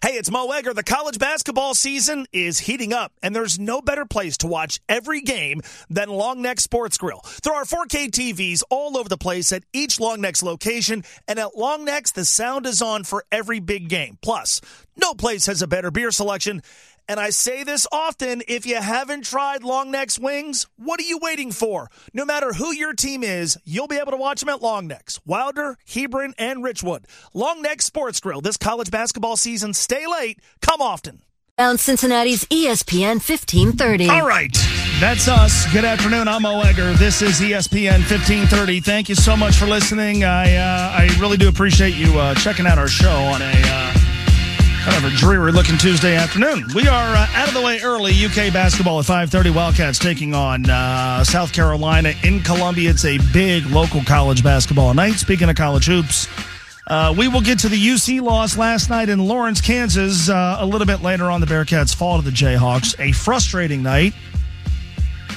Hey, it's Mo Egger. The college basketball season is heating up, and there's no better place to watch every game than Long Neck Sports Grill. There are 4K TVs all over the place at each Long Neck's location, and at Long Neck's, the sound is on for every big game. Plus, no place has a better beer selection. And I say this often if you haven't tried Long Neck's wings, what are you waiting for? No matter who your team is, you'll be able to watch them at Long Neck's, Wilder, Hebron, and Richwood. Long Neck Sports Grill this college basketball season. Stay late, come often. Found Cincinnati's ESPN 1530. All right. That's us. Good afternoon. I'm Mo Egger. This is ESPN 1530. Thank you so much for listening. I uh, I really do appreciate you uh, checking out our show on a uh, kind of a dreary looking Tuesday afternoon. We are uh, out of the way early. UK basketball at 5:30. Wildcats taking on uh, South Carolina in Columbia. It's a big local college basketball night. Speaking of college hoops. Uh, we will get to the UC loss last night in Lawrence, Kansas, uh, a little bit later on. The Bearcats fall to the Jayhawks. A frustrating night.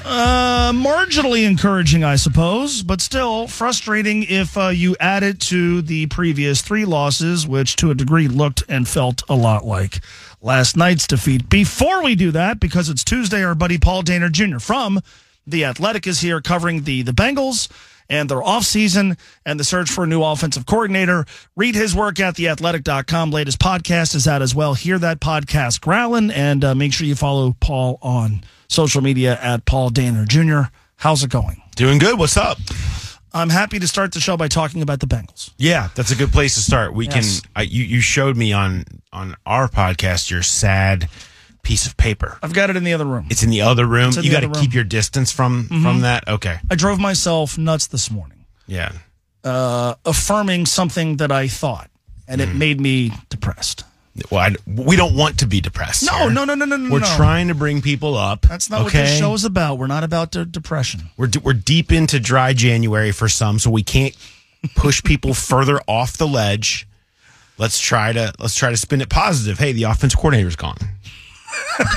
Uh, marginally encouraging, I suppose, but still frustrating if uh, you add it to the previous three losses, which to a degree looked and felt a lot like last night's defeat. Before we do that, because it's Tuesday, our buddy Paul Dehner Jr. from The Athletic is here covering the, the Bengals and their offseason and the search for a new offensive coordinator. Read his work at theathletic.com. Latest podcast is out as well. Hear that podcast growling and uh, make sure you follow Paul on social media at Paul Dehner Jr. How's it going? Doing good. What's up? I'm happy to start the show by talking about the Bengals. Yeah, that's a good place to start. We Yes. can. I, you you showed me on on our podcast your sad piece of paper. I've got it in the other room. It's in the other room. You got to. Mm-hmm. keep your distance from from that. Okay. I drove myself nuts this morning, Yeah. uh, affirming something that I thought, and Mm. it made me depressed. Well, I, we don't want to be depressed. No, here. no, no, no, no, no. We're no. trying to bring people up. That's not what okay? this show is about. We're not about de- depression. We're d- we're deep into dry January for some, so we can't push people further off the ledge. Let's try to let's try to spin it positive. Hey, the offense coordinator's gone.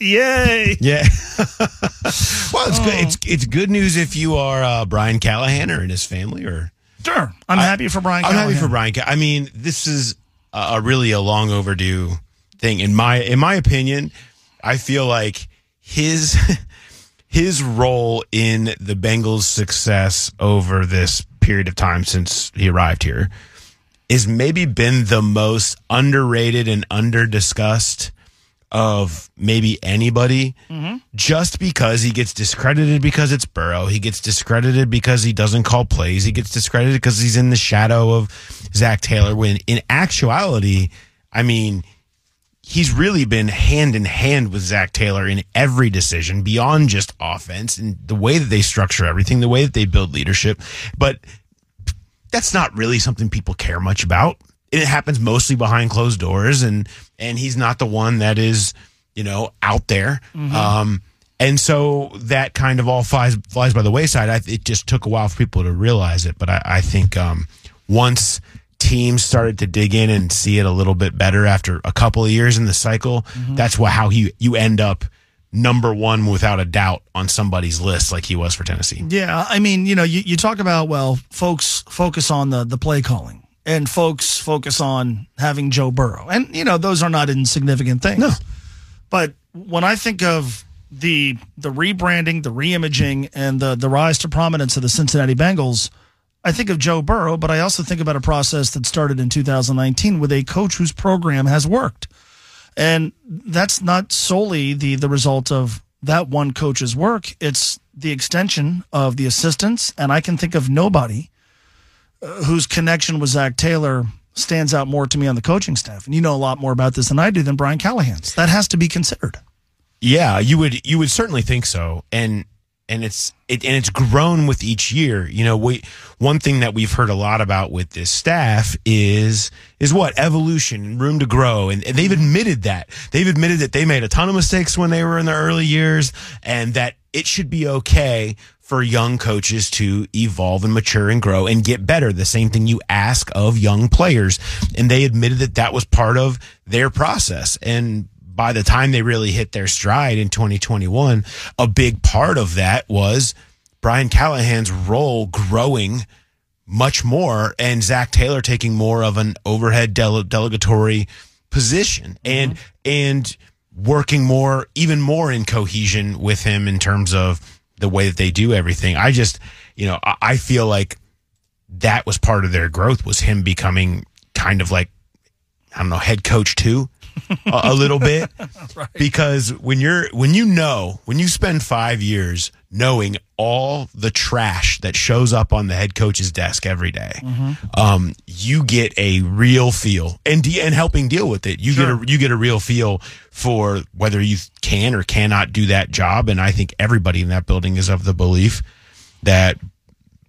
Yay! Yeah. well, it's good. It's it's good news if you are uh, Brian Callahan or in his family, or Sure. I'm happy for Brian I'm happy for Brian. I mean, this is a, really a long overdue thing in my in my opinion. I feel like his his role in the Bengals' success over this period of time since he arrived here is maybe been the most underrated and under discussed of maybe anybody mm-hmm. just because he gets discredited because it's Burrow. He gets discredited because he doesn't call plays. He gets discredited because he's in the shadow of Zac Taylor when in actuality, I mean, he's really been hand in hand with Zac Taylor in every decision beyond just offense and the way that they structure everything, the way that they build leadership. But that's not really something people care much about. It happens mostly behind closed doors, and and he's not the one that is, you know, out there. Um, and so that kind of all flies flies by the wayside. I, it just took a while for people to realize it, but I, I think um, once teams started to dig in and see it a little bit better after a couple of years in the cycle, that's what how he you end up number one without a doubt on somebody's list like he was for Tennessee. Yeah, I mean, you know, you, you talk about well, folks focus on the the play calling, and folks focus on having Joe Burrow, and you know those are not insignificant things. No, but when I think of the the rebranding, the reimaging, and the the rise to prominence of the Cincinnati Bengals, I think of Joe Burrow, but I also think about a process that started in 2019 with a coach whose program has worked. And that's not solely the the result of that one coach's work. It's the extension of the assistants, and I can think of nobody whose connection with Zac Taylor stands out more to me on the coaching staff. And you know a lot more about this than I do than Brian Callahan's. That has to be considered. Yeah, you would you would certainly think so, and and it's it and it's grown with each year. You know, we one thing that we've heard a lot about with this staff is is what evolution, and room to grow, and, and they've admitted that they've admitted that they made a ton of mistakes when they were in their early years, and that it should be okay for young coaches to evolve and mature and grow and get better. The same thing you ask of young players, and they admitted that that was part of their process. And by the time they really hit their stride in 2021, a big part of that was Brian Callahan's role growing much more and Zac Taylor taking more of an overhead dele- delegatory position and mm-hmm. and working more even more in cohesion with him in terms of the way that they do everything. I just, you know, I, I feel like that was part of their growth was him becoming kind of like I don't know, head coach too, a, a little bit, because when you're when you know when you spend five years knowing all the trash that shows up on the head coach's desk every day, um, you get a real feel and de- and helping deal with it. You get a you get a real feel for whether you can or cannot do that job. And I think everybody in that building is of the belief that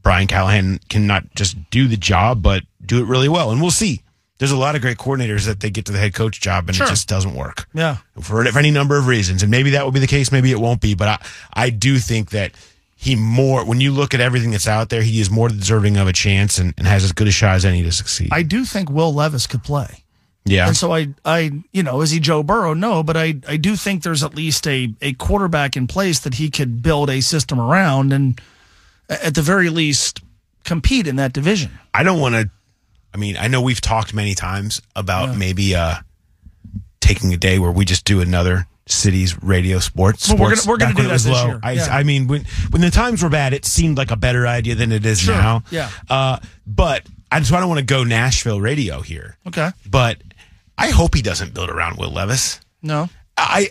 Brian Callahan can not just do the job, but do it really well. And we'll see. There's a lot of great coordinators that they get to the head coach job and Sure. it just doesn't work Yeah. for, for any number of reasons. And maybe that will be the case. Maybe it won't be. But I, I do think that he more, when you look at everything that's out there, he is more deserving of a chance and, and has as good a shot as any to succeed. I do think Will Levis could play. yeah. And so I, I, you know, is he Joe Burrow? No, but I, I do think there's at least a, a quarterback in place that he could build a system around and at the very least compete in that division. I don't want to. I mean, I know we've talked many times about maybe uh, taking a day where we just do another city's radio sports. Well, we're sports gonna- we're gonna back do that this low. year. I, Yeah. I mean, when when the times were bad, it seemed like a better idea than it is Sure. now. Yeah. Uh, but I just I don't want to go Nashville radio here. Okay. But I hope he doesn't build around Will Levis. No. I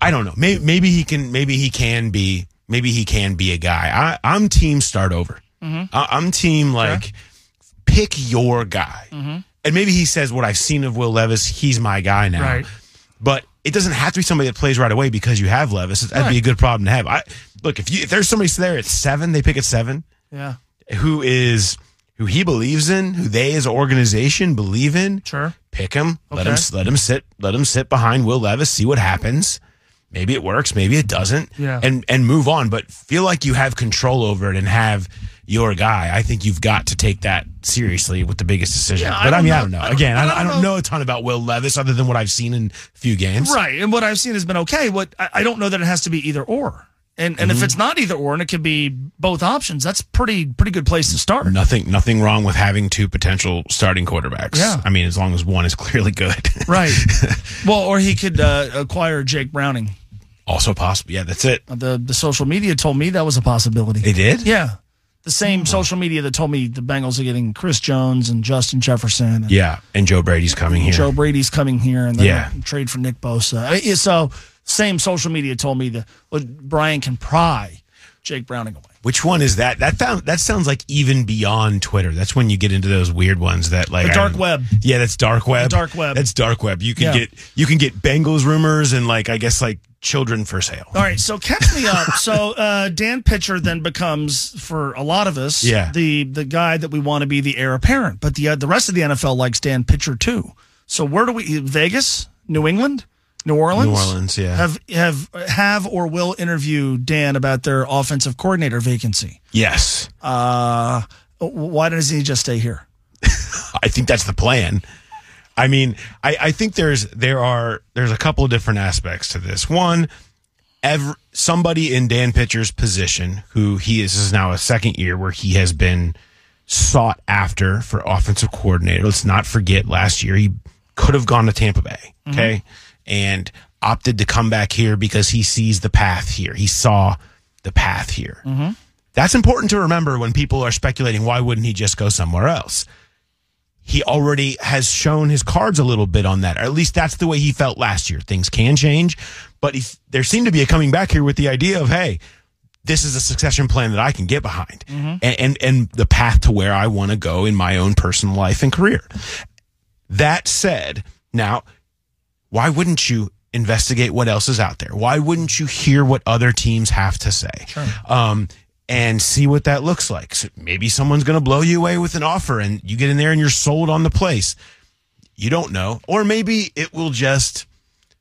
I don't know. Maybe maybe he can maybe he can be maybe he can be a guy. I, I'm team start over. Mm-hmm. I, I'm team like pick your guy. Mm-hmm. And maybe he says what I've seen of Will Levis, he's my guy now. Right. But it doesn't have to be somebody that plays right away because you have Levis. That'd be a good problem to have. I look if you if there's somebody there at seven, they pick at seven Yeah. who is who he believes in, who they as an organization believe in. Sure. Pick him. Let him let him sit. Let him sit behind Will Levis. See what happens. Maybe it works. Maybe it doesn't. Yeah. And and move on. But feel like you have control over it and have your guy. I think you've got to take that seriously with the biggest decision. Yeah, but I, don't mean, I don't know. I don't- Again, I I don't, I don't know. know a ton about Will Levis other than what I've seen in a few games. Right. And what I've seen has been okay. What I, I don't know that it has to be either or. And and Mm-hmm. if it's not either or and it could be both options, that's pretty pretty good place to start. Nothing, nothing wrong with having two potential starting quarterbacks. Yeah. I mean, as long as one is clearly good. Right. well, or he could uh, acquire Jake Browning. also possible. Yeah, that's it. The the social media told me that was a possibility. They did. Yeah. The same hmm. social media that told me the Bengals are getting Chris Jones and Justin Jefferson and Yeah, and Joe Brady's coming here. Joe Brady's coming here and Yeah. trade for Nick Bosa. So same social media told me that Brian can pry Jake Browning away. Which one is that? That found, that sounds like even beyond Twitter. That's when you get into those weird ones that like The dark web. Yeah, that's dark web. The dark web. That's dark web. You can Yeah. get you can get Bengals rumors and like I guess like children for sale. All right, so catch me up. so uh, Dan Pitcher then becomes, for a lot of us, Yeah. the the guy that we want to be the heir apparent. But the uh, the rest of the NFL likes Dan Pitcher too. So where do we? Vegas, New England, New Orleans, New Orleans, yeah. have have have or will interview Dan about their offensive coordinator vacancy. Yes, Uh, why doesn't he just stay here? I think that's the plan. I mean, I, I think there's there are there's a couple of different aspects to this. One, ever somebody in Dan Pitcher's position, who he is, this is now a second year where he has been sought after for offensive coordinator. Let's not forget last year he could have gone to Tampa Bay, okay, and opted to come back here because he sees the path here. He saw the path here. Mm-hmm. That's important to remember when people are speculating. Why wouldn't he just go somewhere else? he already has shown his cards a little bit on that. Or at least that's the way he felt last year. Things can change, but he, there seemed to be a coming back here with the idea of, hey, this is a succession plan that I can get behind, mm-hmm. and, and and the path to where I want to go in my own personal life and career. That said, now why wouldn't you investigate what else is out there? Why wouldn't you hear what other teams have to say? Um, and see what that looks like. So maybe someone's going to blow you away with an offer and you get in there and you're sold on the place. You don't know. Or maybe it will just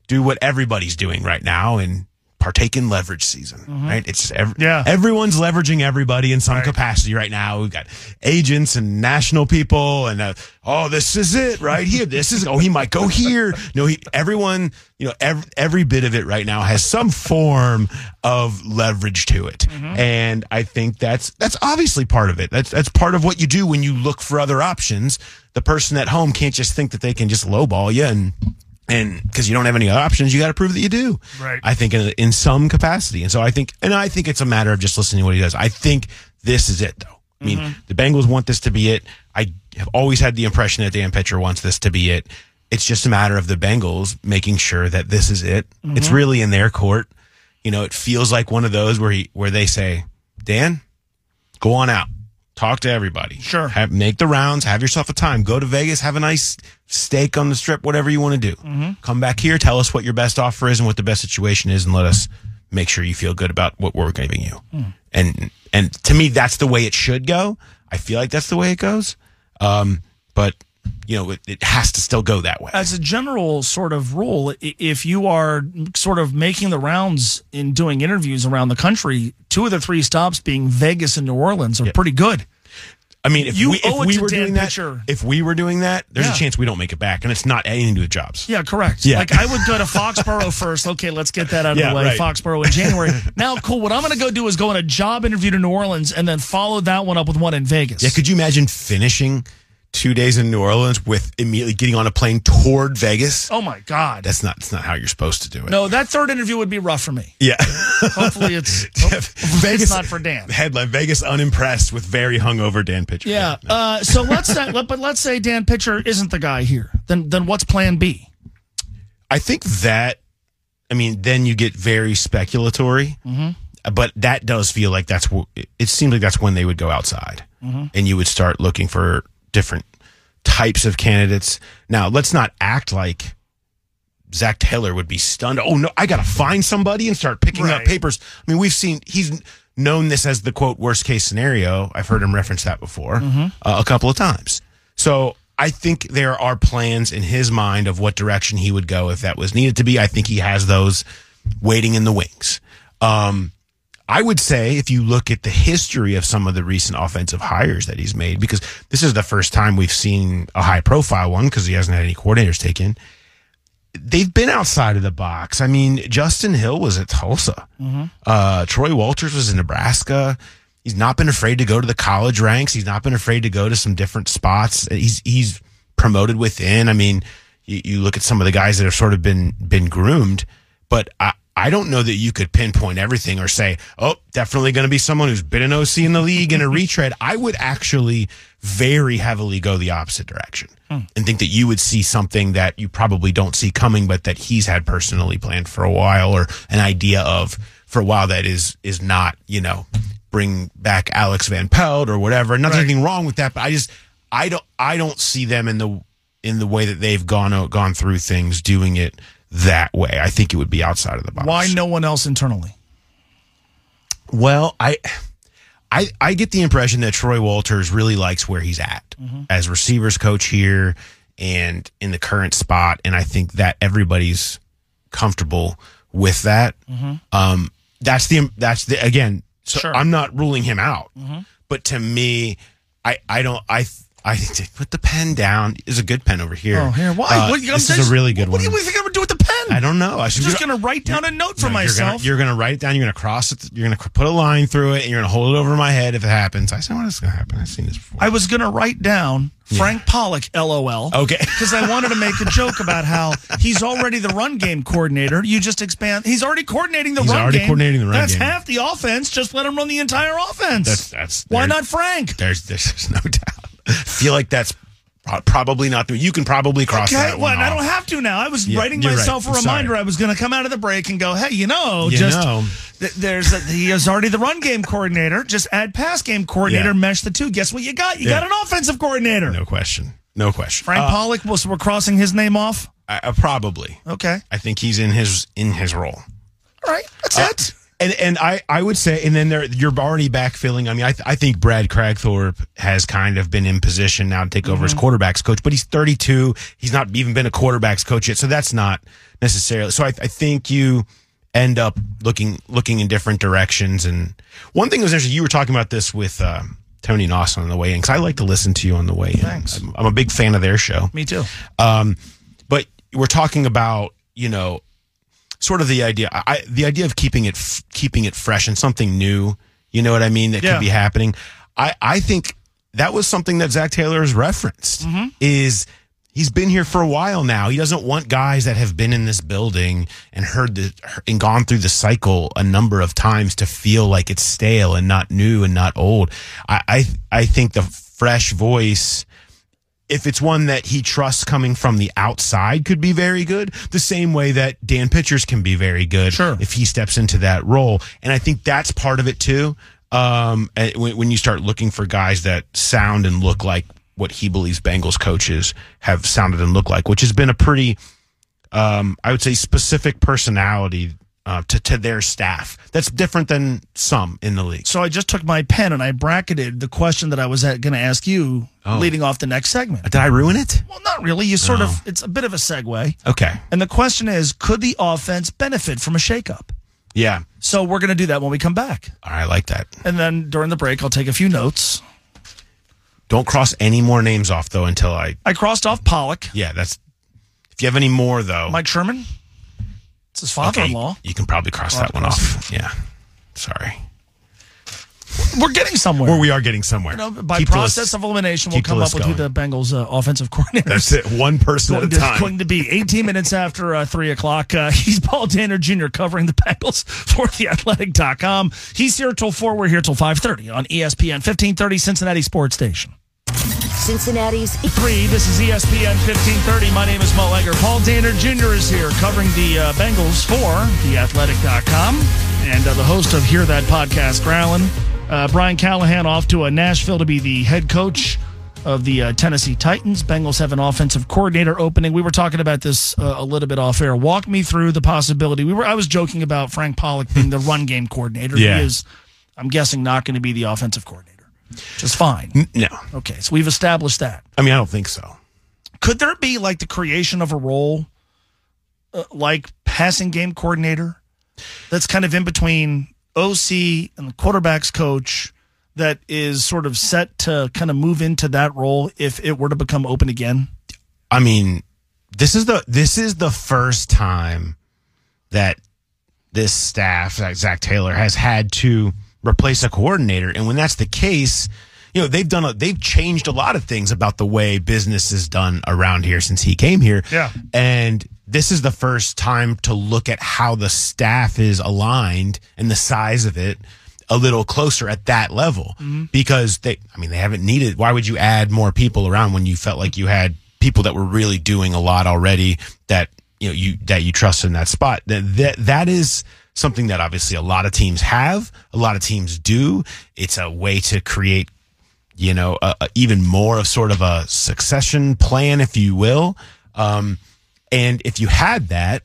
do what everybody's doing right now and partake in leverage season, right? It's just ev- Yeah. everyone's leveraging everybody in some capacity right now. We've got agents and national people, and uh, oh, this is it right here. This is oh, he might go here. No, he, everyone, you know, every, every bit of it right now has some form of leverage to it, and I think that's that's obviously part of it. That's that's part of what you do when you look for other options. The person at home can't just think that they can just lowball you and and because you don't have any other options, you got to prove that you do. Right. I think in, in some capacity, and so I think, and I think it's a matter of just listening to what he does. I think this is it, though. I mean, Mm-hmm. the Bengals want this to be it. I have always had the impression that Dan Pitcher wants this to be it. It's just a matter of the Bengals making sure that this is it. Mm-hmm. It's really in their court. You know, it feels like one of those where he where they say, Dan, go on out, talk to everybody, Sure. have, make the rounds, have yourself a time, go to Vegas, have a nice steak on the strip, whatever you want to do. Mm-hmm. Come back here, tell us what your best offer is and what the best situation is, and let us make sure you feel good about what we're giving you. Hmm. And and to me, that's the way it should go. I feel like that's the way it goes. Um, but you know, it, it has to still go that way. as a general sort of rule, if you are sort of making the rounds in doing interviews around the country, two of the three stops being Vegas and New Orleans are pretty good. I mean, if You we if we were Dan doing that, Pitcher. if we were doing that, there's Yeah. a chance we don't make it back, and it's not anything to do with jobs. Yeah, correct. Yeah. Like I would go to Foxborough first. Okay, let's get that out of Yeah, the way. right. Foxborough in January. now, cool. What I'm going to go do is go on a job interview to New Orleans and then follow that one up with one in Vegas. Yeah, could you imagine finishing two days in New Orleans with immediately getting on a plane toward Vegas? oh my God. That's not that's not how you're supposed to do it. no, that third interview would be rough for me. Yeah. Hopefully, it's hopefully it's not for Dan. Headline: Vegas unimpressed with very hungover Dan Pitcher. Yeah. No. Uh, so let's say, but let's say Dan Pitcher isn't the guy here. Then then what's Plan B? I think that. I mean, then you get very speculatory. But that does feel like that's. It seems like that's when they would go outside, and you would start looking for different types of candidates. Now, let's not act like Zac Taylor would be stunned. Oh no, I got to find somebody and start picking up papers. I mean, we've seen he's known this as the quote worst case scenario. I've heard him reference that before uh, a couple of times. So I think there are plans in his mind of what direction he would go if that was needed to be. I think he has those waiting in the wings. Um, I would say if you look at the history of some of the recent offensive hires that he's made, because this is the first time we've seen a high profile one because he hasn't had any coordinators taken. They've been outside of the box. I mean, Justin Hill was at Tulsa. Uh, Troy Walters was in Nebraska. He's not been afraid to go to the college ranks. He's not been afraid to go to some different spots. He's he's promoted within. I mean, you, you look at some of the guys that have sort of been been groomed, but I I don't know that you could pinpoint everything or say, oh, definitely going to be someone who's been an OC in the league and a retread. I would actually very heavily go the opposite direction hmm. and think that you would see something that you probably don't see coming, but that he's had personally planned for a while or an idea of for a while that is is not, you know, bring back Alex Van Pelt or whatever. And nothing anything wrong with that, but I just I don't I don't see them in the in the way that they've gone out, gone through things doing it that way. I think it would be outside of the box. Why no one else internally? Well, I, I, I get the impression that Troy Walters really likes where he's at as receivers coach here and in the current spot, and I think that everybody's comfortable with that. Um, that's the that's the again. So Sure. I'm not ruling him out, but to me, I I don't I. I put the pen down. Is a good pen over here. Oh, here. Why? Uh, what, this I'm is a really good what one. do you think I'm going to do with the pen? I don't know. I should I'm just going to write down a note for no, myself. You're gonna write it down. You're gonna cross it. You're gonna put a line through it, and you're gonna hold it over my head if it happens. I said, "What is gonna happen?" I've seen this before. I was going to write down Frank Pollack, LOL. Okay. Because I wanted to make a joke about how he's already the run game coordinator. You just expand. He's already coordinating the run game. He's run already game. coordinating the run game. That's game. half the offense. Just let him run the entire offense. That's- that's- Why not Frank? there's there's no doubt. I feel like that's probably not. You can probably cross Okay, that well, one I don't have to now. I was Yeah, writing you're right. myself a reminder. sorry. I was going to come out of the break and go, hey, you know, You just know. th- there's a, he is already the run game coordinator. Just add pass game coordinator, Yeah. mesh the two. Guess what you got? You Yeah. got an offensive coordinator. No question. No question. Frank Uh, Pollack was we're crossing his name off. I- I- probably. Okay, I think he's in his in his role. all right, that's Uh, it. And and I, I would say, and then there you're already backfilling. I mean, I, th- I think Brad Kragthorpe has kind of been in position now to take over as quarterbacks coach, but he's 32. He's not even been a quarterbacks coach yet, so that's not necessarily. So I, I think you, end up looking looking in different directions. And one thing was interesting. You were talking about this with um, Tony and Austin on the way in because I like to listen to you on the way in. Thanks. I'm, I'm a big fan of their show. Me too. Um, but we're talking about you know sort of the idea I, the idea of keeping it f- keeping it fresh and something new. You know what I mean? That Yeah. could be happening. I I think that was something that Zac Taylor has referenced. Mm-hmm. Is he's been here for a while now. He doesn't want guys that have been in this building and heard the and gone through the cycle a number of times to feel like it's stale and not new and not old. I I, I think the fresh voice if it's one that he trusts coming from the outside could be very good the same way that Dan Pitchers can be very good Sure. if he steps into that role and I think that's part of it too um when, when you start looking for guys that sound and look like what he believes Bengals coaches have sounded and looked like which has been a pretty um I would say specific personality uh, to to their staff that's different than some in the league So I just took my pen and I bracketed the question that I was going to ask you Oh. leading off the next segment. did I ruin it Well, not really. You sort Oh. of, it's a bit of a segue. okay And the question is could the offense benefit from a shakeup? yeah So we're going to do that when we come back. I like that And then during the break, I'll take a few notes. Don't cross any more names off though until I. I crossed off Pollack, Yeah, that's. If you have any more though, Mike Sherman. It's his okay, father in law. you can probably cross that one off. Yeah, sorry. We're getting somewhere. Or we are getting somewhere. You know, by Keep process of elimination, we'll come up with who the Bengals uh, offensive coordinator That's it. One person at a time. going to be 18 minutes after uh, 3 o'clock. Uh, he's Paul Dehner Jr. covering the Bengals for theathletic.com. He's here till 4. We're here till 5.30 on ESPN 1530 Cincinnati Sports Station. Cincinnati's 3, this is ESPN 1530. My name is Mo Egger. Paul Dehner Jr. is here covering the uh, Bengals for theathletic.com. And uh, the host of Hear That Podcast, Growlin. Uh, Brian Callahan off to uh, Nashville to be the head coach of the uh, Tennessee Titans. Bengals have an offensive coordinator opening. We were talking about this uh, a little bit off air. Walk me through the possibility. We were I was joking about Frank Pollack being the run game coordinator. Yeah. He is, I'm guessing, not going to be the offensive coordinator. Just fine. no, Okay, so we've established that. I mean I don't think so. Could there be like the creation of a role uh, like passing game coordinator that's kind of in between OC and the quarterback's coach that is sort of set to kind of move into that role if it were to become open again? I mean, this is the this is the first time that this staff, that Zac Taylor, has had to replace a coordinator, and when that's the case, you know they've done a, they've changed a lot of things about the way business is done around here since he came here. Yeah. and this is the first time to look at how the staff is aligned and the size of it a little closer at that level mm-hmm. because they I mean they haven't needed why would you add more people around when you felt like you had people that were really doing a lot already that you know you that you trust in that spot that that, that is something that obviously a lot of teams have a lot of teams do it's a way to create you know a, a- even more of sort of a succession plan if you will um and if you had that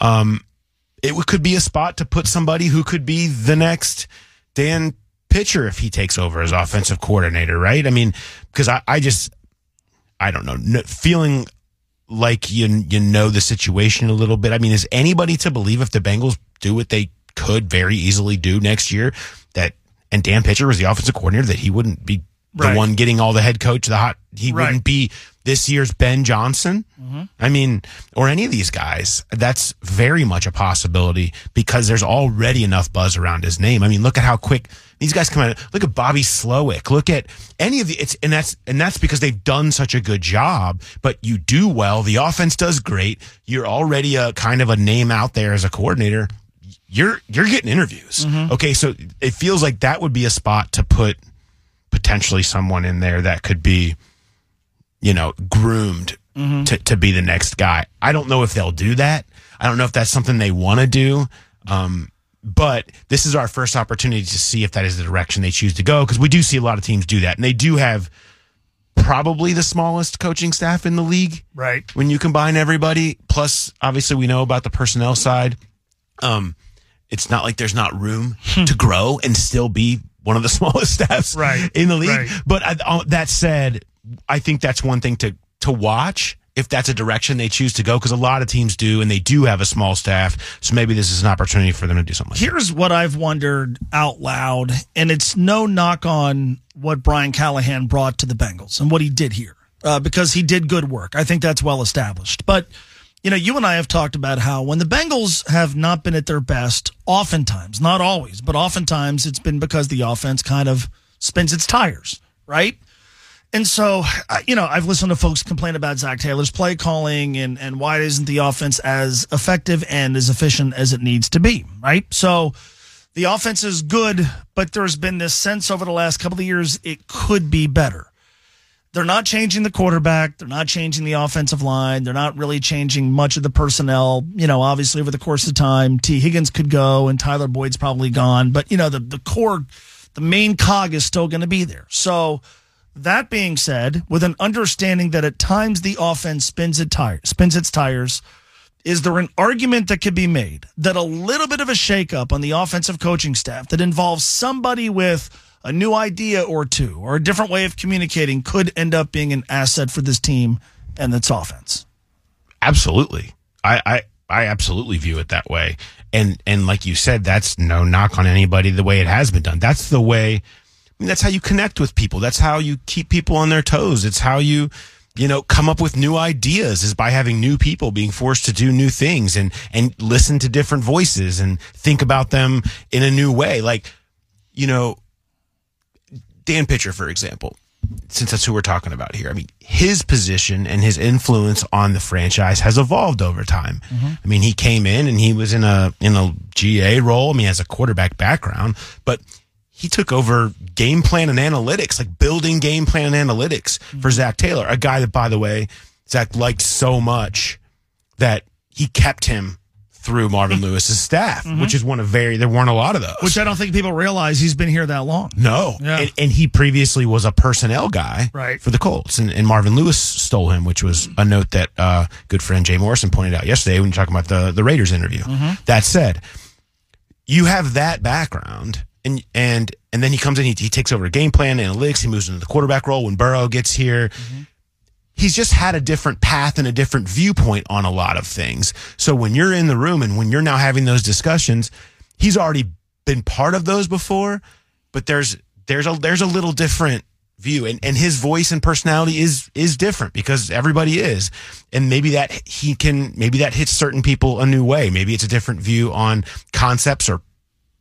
um it could be a spot to put somebody who could be the next Dan Pitcher if he takes over as offensive coordinator, right? I mean, because I, I just, I don't know, no, feeling like you you know the situation a little bit. I mean, is anybody to believe if the Bengals do what they could very easily do next year that and Dan Pitcher was the offensive coordinator that he wouldn't be the one getting all the head coach, the hot, he Right. wouldn't be this year's Ben Johnson. Mm-hmm. I mean, or any of these guys. That's very much a possibility because there's already enough buzz around his name. I mean, look at how quick these guys come out. Look at Bobby Slowik. Look at any of the it's and that's and that's because they've done such a good job. But you do well. The offense does great. You're already a kind of a name out there as a coordinator. You're you're getting interviews. Okay, so it feels like that would be a spot to put potentially someone in there that could be, you know, groomed to, to be the next guy. I don't know if they'll do that. I don't know if that's something they want to do. Um, but this is our first opportunity to see if that is the direction they choose to go because we do see a lot of teams do that. And they do have probably the smallest coaching staff in the league Right. when you combine everybody. Plus, obviously, we know about the personnel side. Um, it's not like there's not room to grow and still be one of the smallest staffs Right. in the league. Right. But I, uh, that said, I think that's one thing to to watch if that's a direction they choose to go because a lot of teams do and they do have a small staff. So maybe this is an opportunity for them to do something. Like Here's what I've wondered out loud, and it's no knock on what Brian Callahan brought to the Bengals and what he did here uh, because he did good work. I think that's well established. But you know, you and I have talked about how when the Bengals have not been at their best, oftentimes, not always, but oftentimes it's been because the offense kind of spins its tires, right? And so, you know, I've listened to folks complain about Zac Taylor's play calling and, and why isn't the offense as effective and as efficient as it needs to be, right? So the offense is good, but there's been this sense over the last couple of years it could be better they're not changing the quarterback. They're not changing the offensive line. They're not really changing much of the personnel. You know, obviously over the course of time, Tee Higgins could go and Tyler Boyd's probably gone, but you know, the, the core, the main cog is still going to be there. So that being said, with an understanding that at times the offense spins it tire, spins its tires, is there an argument that could be made that a little bit of a shakeup on the offensive coaching staff that involves somebody with a new idea or two or a different way of communicating could end up being an asset for this team and its offense. Absolutely. I, I, I absolutely view it that way. And, and like you said, that's no knock on anybody the way it has been done. That's the way, I mean, that's how you connect with people. That's how you keep people on their toes. It's how you, you know, come up with new ideas is by having new people being forced to do new things and, and listen to different voices and think about them in a new way. Like, you know, Dan Pitcher, for example, since that's who we're talking about here. I mean, his position and his influence on the franchise has evolved over time. Mm-hmm. I mean, he came in and he was in a in a GA role. I mean, he has a quarterback background, but he took over game plan and analytics, like building game plan and analytics mm-hmm. for Zac Taylor, a guy that, by the way, Zac liked so much that he kept him through Marvin Lewis's staff, mm-hmm. which is one of very there weren't a lot of those. Which I don't think people realize he's been here that long. No, yeah. and, and, he previously was a personnel guy right. for the Colts, and, and Marvin Lewis stole him, which was a note that uh, good friend Jay Morrison pointed out yesterday when you're talking about the the Raiders interview. Mm-hmm. That said, you have that background. And, and and then he comes in, he, he takes over a game plan, analytics, he moves into the quarterback role when Burrow gets here. Mm-hmm he's just had a different path and a different viewpoint on a lot of things. So when you're in the room and when you're now having those discussions, he's already been part of those before, but there's there's a there's a little different view. And, and his voice and personality is is different because everybody is. And maybe that he can maybe that hits certain people a new way. Maybe it's a different view on concepts or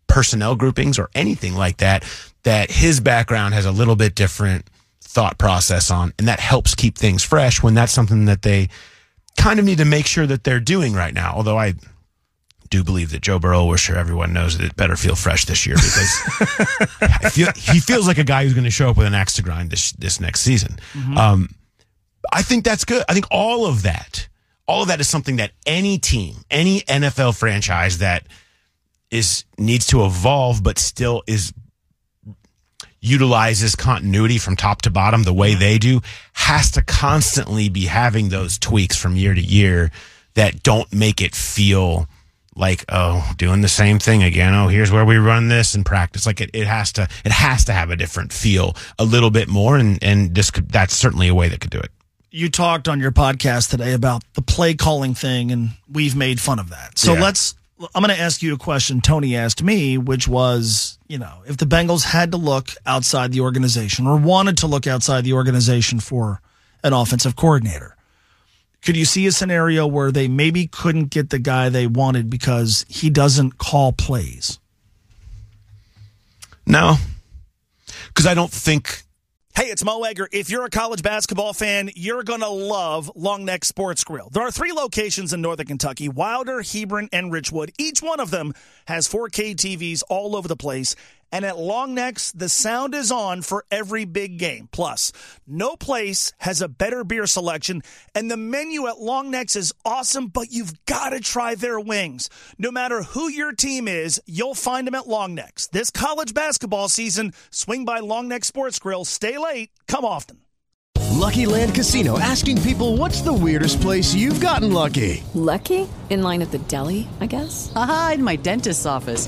personnel groupings or anything like that that his background has a little bit different thought process on. And that helps keep things fresh when that's something that they kind of need to make sure that they're doing right now. Although I do believe that Joe Burrow, we're sure everyone knows that it better feel fresh this year because feel, he feels like a guy who's going to show up with an axe to grind this, this next season. Mm-hmm. Um, I think that's good. I think all of that, all of that is something that any team, any NFL franchise that is needs to evolve, but still is utilizes continuity from top to bottom the way they do has to constantly be having those tweaks from year to year that don't make it feel like oh doing the same thing again. Oh here's where we run this in practice. Like it, it has to it has to have a different feel a little bit more and and this could that's certainly a way that could do it. You talked on your podcast today about the play calling thing and we've made fun of that. So yeah. let's I'm going to ask you a question Tony asked me, which was, you know, if the Bengals had to look outside the organization or wanted to look outside the organization for an offensive coordinator, could you see a scenario where they maybe couldn't get the guy they wanted because he doesn't call plays? No, because I don't think Hey, it's Mo Egger. If you're a college basketball fan, you're going to love Long Neck Sports Grill. There are three locations in Northern Kentucky Wilder, Hebron, and Richwood. Each one of them has 4K TVs all over the place and at Long Necks, the sound is on for every big game. Plus, no place has a better beer selection, and the menu at Long Necks is awesome, but you've got to try their wings. No matter who your team is, you'll find them at Long Necks. This college basketball season, swing by Long Neck Sports Grill. Stay late, come often. Lucky Land Casino asking people what's the weirdest place you've gotten lucky? Lucky? In line at the deli, I guess? Aha, in my dentist's office.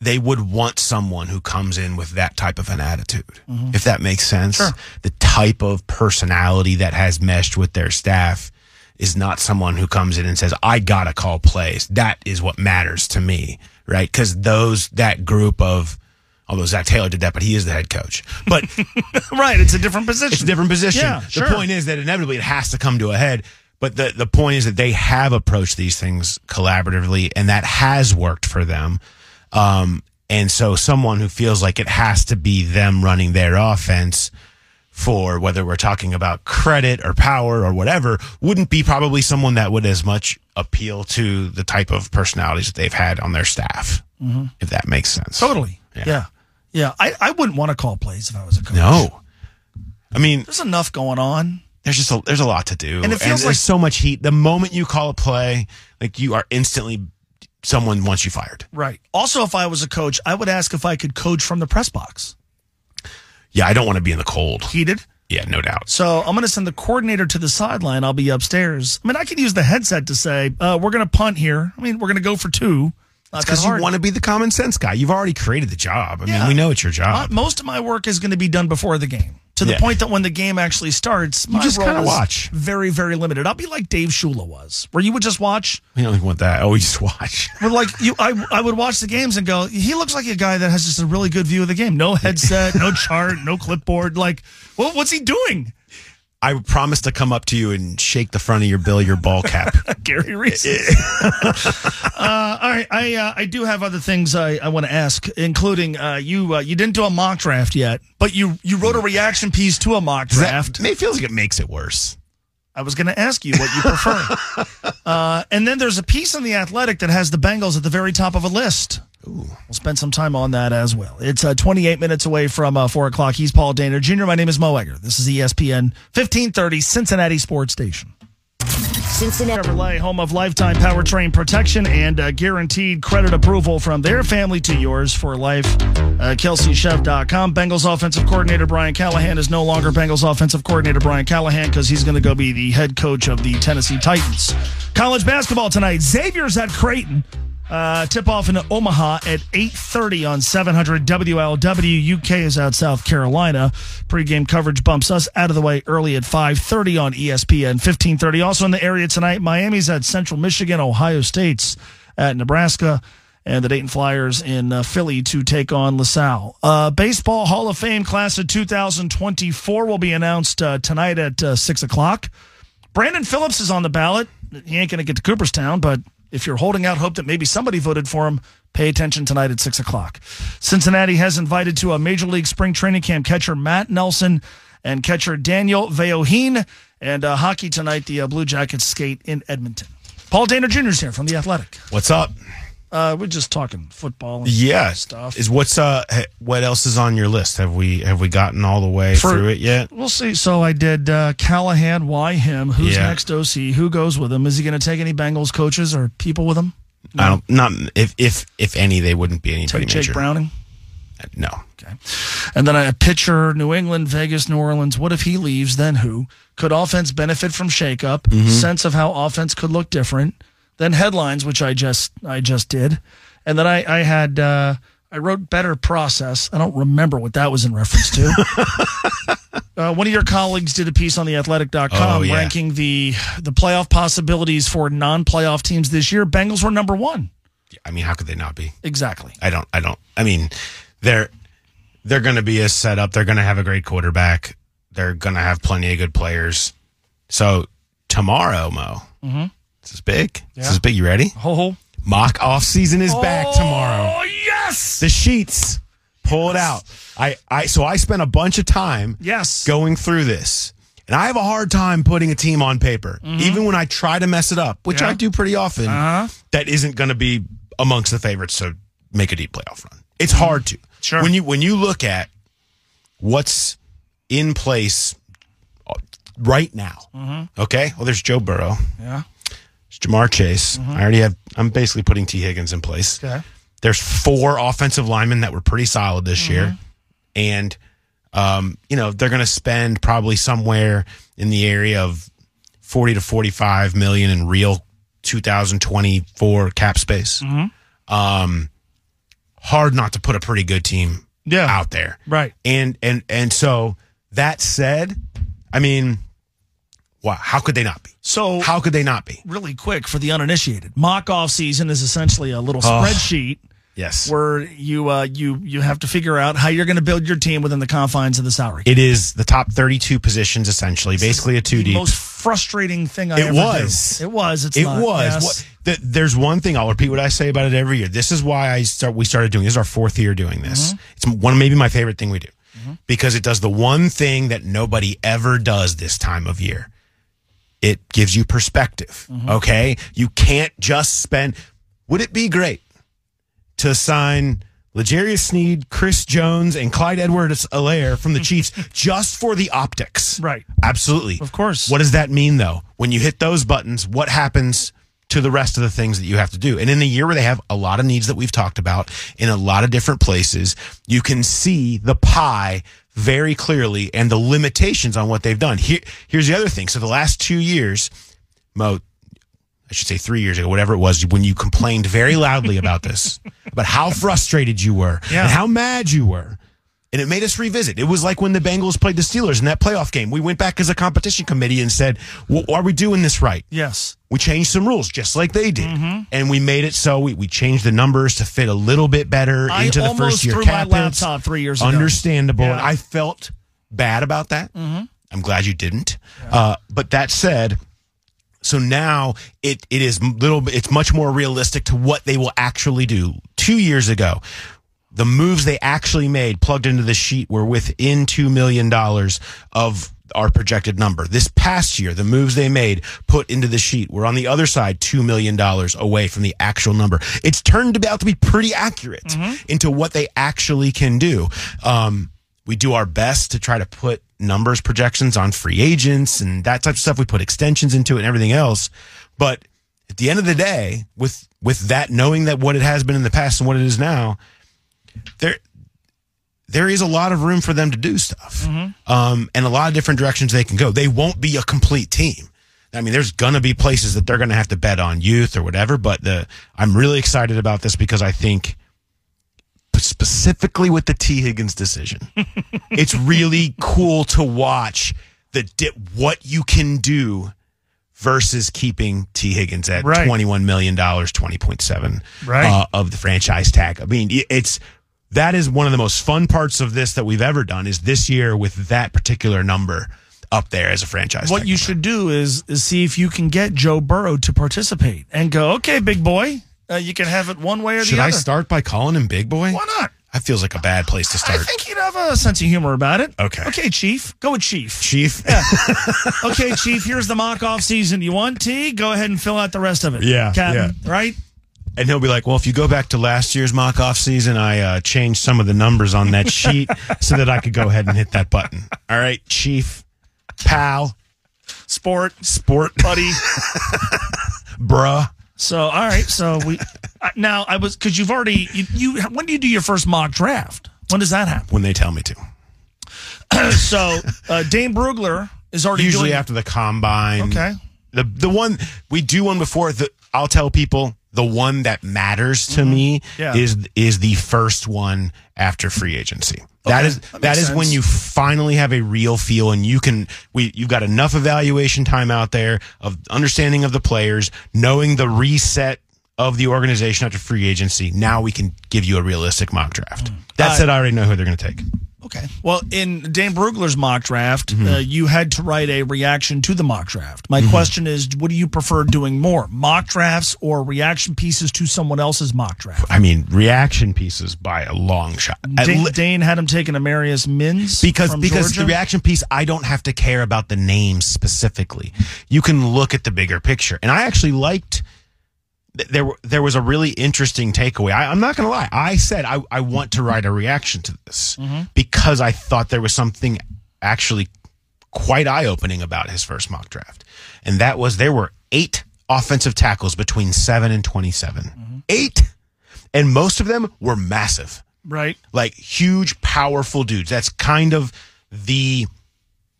They would want someone who comes in with that type of an attitude, mm-hmm. if that makes sense. The type of personality that has meshed with their staff is not someone who comes in and says, I gotta call plays. That is what matters to me, right? Cause those, that group of, although Zac Taylor did that, but he is the head coach. But right, it's a different position. it's a different position. Yeah, the sure. point is that inevitably it has to come to a head. But the, the point is that they have approached these things collaboratively and that has worked for them. Um, and so someone who feels like it has to be them running their offense for whether we're talking about credit or power or whatever wouldn't be probably someone that would as much appeal to the type of personalities that they've had on their staff. If that makes sense. Totally. Yeah. Yeah. Yeah. I, I wouldn't want to call plays if I was a coach. No. I mean, There's enough going on. there's just a, there's a lot to do, And it feels there's like- so much heat. The moment you call a play, like you are instantly someone wants you fired. Right. Also, if I was a coach, I would ask if I could coach from the press box. Yeah, I don't want to be in the cold. Heated. Yeah, no doubt. So I'm going to send the coordinator to the sideline. I'll be upstairs. I mean, I can use the headset to say, uh, we're going to punt here. I mean, we're going to go for two. Because you want to be the common sense guy. You've already created the job. I Yeah. mean, we know it's your My- job. most of my work is going to be done before the game. To the Yeah. point that when the game actually starts, my just kinda is watch. Very, very limited. I'll be like Dave Shula was, where you would just watch. We don't want that. Oh, we just watch. Where like you, I, I would watch the games and go, he looks like a guy that has just a really good view of the game. No headset, no chart, no clipboard. Like, well, what's he doing? I promise to come up to you and shake the front of your bill, your ball cap. Gary Reese. uh, all right, I uh, I do have other things I, I want to ask, including uh, you. Uh, you didn't do a mock draft yet, but you you wrote a reaction piece to a mock draft. That, it feels like it makes it worse. I was going to ask you what you prefer. uh, and then there's a piece in the Athletic that has the Bengals at the very top of a list. We'll spend some time on that as well. It's uh, 28 minutes away from uh, 4 o'clock. He's Paul Dehner Jr. My name is Mo Egger. This is ESPN 1530 Cincinnati Sports Station. Cincinnati. Chevrolet, home of lifetime powertrain protection and uh, guaranteed credit approval from their family to yours for life. Uh, KelseyChev.com. Bengals offensive coordinator Brian Callahan is no longer Bengals offensive coordinator Brian Callahan because he's going to go be the head coach of the Tennessee Titans. College basketball tonight. Xavier's at Creighton. Uh, tip off in Omaha at 8.30 on 700 WLW. UK is out South Carolina. Pre-game coverage bumps us out of the way early at 5.30 on ESPN 1530. Also in the area tonight, Miami's at Central Michigan. Ohio State's at Nebraska. And the Dayton Flyers in uh, Philly to take on LaSalle. Uh, Baseball Hall of Fame class of 2024 will be announced uh, tonight at uh, 6 o'clock. Brandon Phillips is on the ballot. He ain't going to get to Cooperstown, but if you're holding out hope that maybe somebody voted for him, pay attention tonight at 6 o'clock. Cincinnati has invited to a Major League Spring Training Camp catcher Matt Nelson and catcher Daniel Vellojin. And uh, hockey tonight, the uh, Blue Jackets skate in Edmonton. Paul Dehner Jr. is here from The Athletic. What's up? Uh, we're just talking football and Yeah, stuff. Is what's uh what else is on your list? Have we have we gotten all the way For- through it yet? We'll see. So I did uh, Callahan. Why him? Who's Yeah. next OC? Who goes with him? Is he going to take any Bengals coaches or people with him? I don't not if if if any they wouldn't be anybody Take Jake major. Browning. No. Okay. And then a pitcher, New England, Vegas, New Orleans. What if he leaves? Then who? Could offense benefit from shakeup? Mm-hmm. Sense of how offense could look different. Then headlines, which I just I just did, and then I I had uh, I wrote better process. I don't remember what that was in reference to. uh, one of your colleagues did a piece on the Athletic.com Oh, yeah. ranking the the playoff possibilities for non-playoff teams this year. Bengals were number one. I mean, how could they not be? Exactly. I don't. I don't. I mean, they're they're going to be a setup. They're going to have a great quarterback. They're going to have plenty of good players. So tomorrow, Mo, this is big. This is big. You ready? Ho ho. Mock off season is back tomorrow. Oh yes. The sheets, pull it out. I I so I spent a bunch of time Yes. going through this. And I have a hard time putting a team on paper, even when I try to mess it up, which Mm-hmm. Yeah. I do pretty often. Uh-huh. That isn't going to be amongst the favorites to make a deep playoff run. It's hard to. Mm-hmm. Sure. When you when you look at what's in place, right now. Okay. Well, there's Joe Burrow. Yeah. Ja'Marr Chase. I already have. I'm basically putting Tee Higgins in place. Okay. There's four offensive linemen that were pretty solid this year, and um, you know they're going to spend probably somewhere in the area of forty to forty-five million in real 2024 cap space. Um, hard not to put a pretty good team Yeah. out there, Right. and and and so that said, I mean, wow, how could they not be? So How could they not be? really quick for the uninitiated, mock off season is essentially a little spreadsheet Yes, where you uh, you you have to figure out how you're going to build your team within the confines of the salary. it is the top 32 positions essentially, basically a two the deep. most frustrating thing I It ever was. do. It was. It's It not. was. Yes. What, th- there's one thing I'll repeat what I say about it every year. This is why I start. We started doing. This is our fourth year doing this. Mm-hmm. It's one maybe my favorite thing we do because it does the one thing that nobody ever does this time of year. It gives you perspective. Mm-hmm. Okay, you can't just spend. Would it be great to sign? L'Jarius Sneed, Chris Jones, and Clyde Edwards Helaire from the Chiefs just for the optics. Right. Absolutely. Of course. What does that mean though? When you hit those buttons, what happens to the rest of the things that you have to do? And in the year where they have a lot of needs that we've talked about in a lot of different places, you can see the pie very clearly and the limitations on what they've done. Here, here's the other thing. So the last two years, Mo, I should say three years ago, whatever it was, when you complained very loudly about this, about how frustrated you were Yeah. and how mad you were. And it made us revisit. It was like when the Bengals played the Steelers in that playoff game. We went back as a competition committee and said, well, are we doing this right? Yes. We changed some rules just like they did. Mm-hmm. And we made it so we, we changed the numbers to fit a little bit better I into the first year threw my laptop three years ago. Understandable. And Yeah. I felt bad about that. Mm-hmm. I'm glad you didn't. Uh, but that said, so now it it is little it's much more realistic to what they will actually do. 2 years ago, the moves they actually made plugged into the sheet were within 2 million dollars of our projected number. This past year, the moves they made put into the sheet were on the other side $2 million away from the actual number. It's turned out to be pretty accurate into what they actually can do. Um, we do our best to try to put numbers projections on free agents and that type of stuff. We put extensions into it and everything else. But at the end of the day, with with that knowing that what it has been in the past and what it is now, there there is a lot of room for them to do stuff, um, and a lot of different directions they can go. They won't be a complete team. I mean, there's gonna be places that they're gonna have to bet on youth or whatever. But the I'm really excited about this because I think specifically with the Tee Higgins decision, it's really cool to watch the di- what you can do versus keeping Tee Higgins at Right. twenty one million dollars, twenty point seven Right. uh, of the franchise tag. I mean, it's that is one of the most fun parts of this that we've ever done. Is this year with that particular number up there as a franchise. What you should do is, is see if you can get Joe Burrow to participate and go, okay, big boy, uh, you can have it one way or should the other. Should I start by calling him Big Boy? Why not? That feels like a bad place to start. I think he'd have a sense of humor about it. Okay. Okay, Chief. Go with Chief. Chief. Yeah. Okay, Chief, here's the mock off season. You want Tee? Go ahead and fill out the rest of it. Yeah, Captain. Right? And he'll be like, "Well, if you go back to last year's mock off season, I uh, changed some of the numbers on that sheet so that I could go ahead and hit that button." All right, Chief, pal, Sport, sport, buddy. bruh. So, all right. So we uh, now I was because you've already you, you. When do you do your first mock draft? When does that happen? When they tell me to, So uh, Dane Brugler is already usually doing, after the combine. Okay. The the one we do one before. The I'll tell people the one that matters to me Mm-hmm. Yeah. is is the first one after free agency. That Okay, is that that is when you finally have a real feel and you can we you've got enough evaluation time out there of understanding of the players, knowing the reset of the organization after free agency. Now we can give you a realistic mock draft. That Uh, said, I already know who they're going to take. Okay. Well, in Dane Brugler's mock draft, Mm-hmm. uh, you had to write a reaction to the mock draft. My Mm-hmm. question is, what do you prefer doing more, mock drafts or reaction pieces to someone else's mock draft? I mean, reaction pieces by a long shot. At Dane, li- Dane had him taking Amarius Mims because from because Georgia? the reaction piece I don't have to care about the names specifically. You can look at the bigger picture. And I actually liked th- there were- there was a really interesting takeaway. I, I'm not going to lie. I said I, I want to write a reaction to this Mm-hmm. because I thought there was something actually quite eye opening about his first mock draft. And that was there were eight offensive tackles between seven and 27. Eight. And most of them were massive Right. like huge, powerful dudes. That's kind of the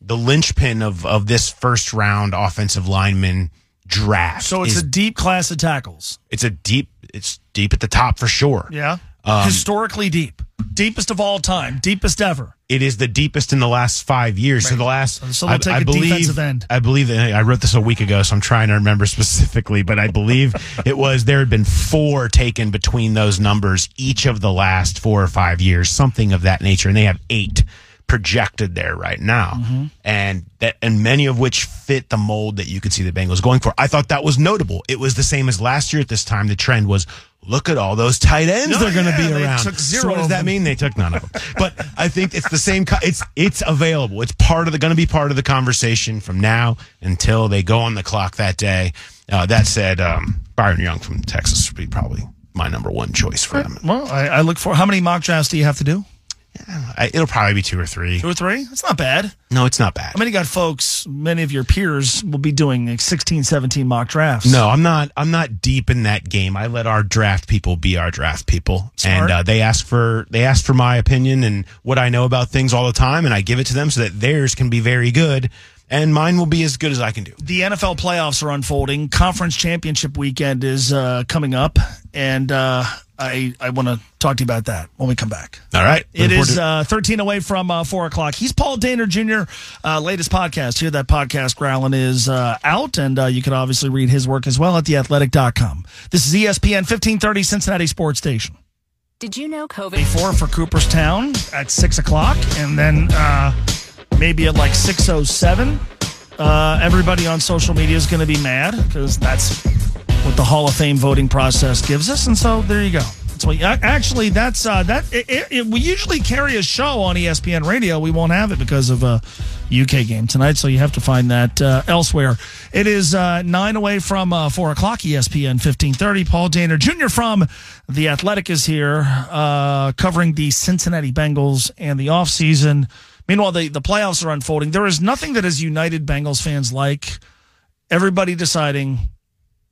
the linchpin of of this first round offensive lineman draft. So it's is- a deep class of tackles. it's a deep it's deep at the top for sure. Yeah. Um, Historically deep. Deepest of all time. Deepest ever. It is the deepest in the last five years. So the last, So they'll take a defensive end. I believe that I wrote this a week ago, so I'm trying to remember specifically, but I believe it was there had been four taken between those numbers each of the last four or five years, something of that nature, and they have eight projected there right now, Mm-hmm. and that and many of which fit the mold that you could see the Bengals going for. I thought that was notable. It was the same as last year at this time. The trend was. Look at all those tight ends Oh, they're going to yeah, be they around. took So what does that mean? They took none of them. But I think it's the same. co- It's it's available. It's part of the going to be part of the conversation from now until they go on the clock that day. Uh, that said, um, Byron Young from Texas would be probably my number one choice for them. Well, I, I look for how many mock drafts do you have to do? I, it'll probably be two or three. Two or three? That's not bad. No, it's not bad. I mean, you got folks, many of your peers will be doing like 16, 17 mock drafts. No, I'm not. I'm not deep in that game. I let our draft people be our draft people, Smart. and uh, they ask for they ask for my opinion and what I know about things all the time, and I give it to them so that theirs can be very good, and mine will be as good as I can do. The NFL playoffs are unfolding. Conference championship weekend is uh, coming up, and uh, I I want to talk to you about that when we come back. All right, It Looking forward to- uh, 13 away from uh, 4 o'clock. He's Paul Dehner Jr. Uh, latest podcast. Here, that podcast, Growlin, is uh, out, and uh, you can obviously read his work as well at theathletic.com. This is ESPN 1530 Cincinnati Sports Station. Did you know COVID? Before for Cooperstown at 6 o'clock, and then uh, maybe at like 6.07, uh, everybody on social media is going to be mad because that's what the Hall of Fame voting process gives us. And so there you go. So actually, that's uh, that. It, it, it- we usually carry a show on ESPN Radio. We won't have it because of a UK game tonight. So you have to find that uh, elsewhere. It is uh, nine away from uh, four o'clock. ESPN fifteen thirty. Paul Dehner Jr. from the Athletic is here, uh, covering the Cincinnati Bengals and the offseason. Meanwhile, the the playoffs are unfolding. There is nothing that has united Bengals fans like everybody deciding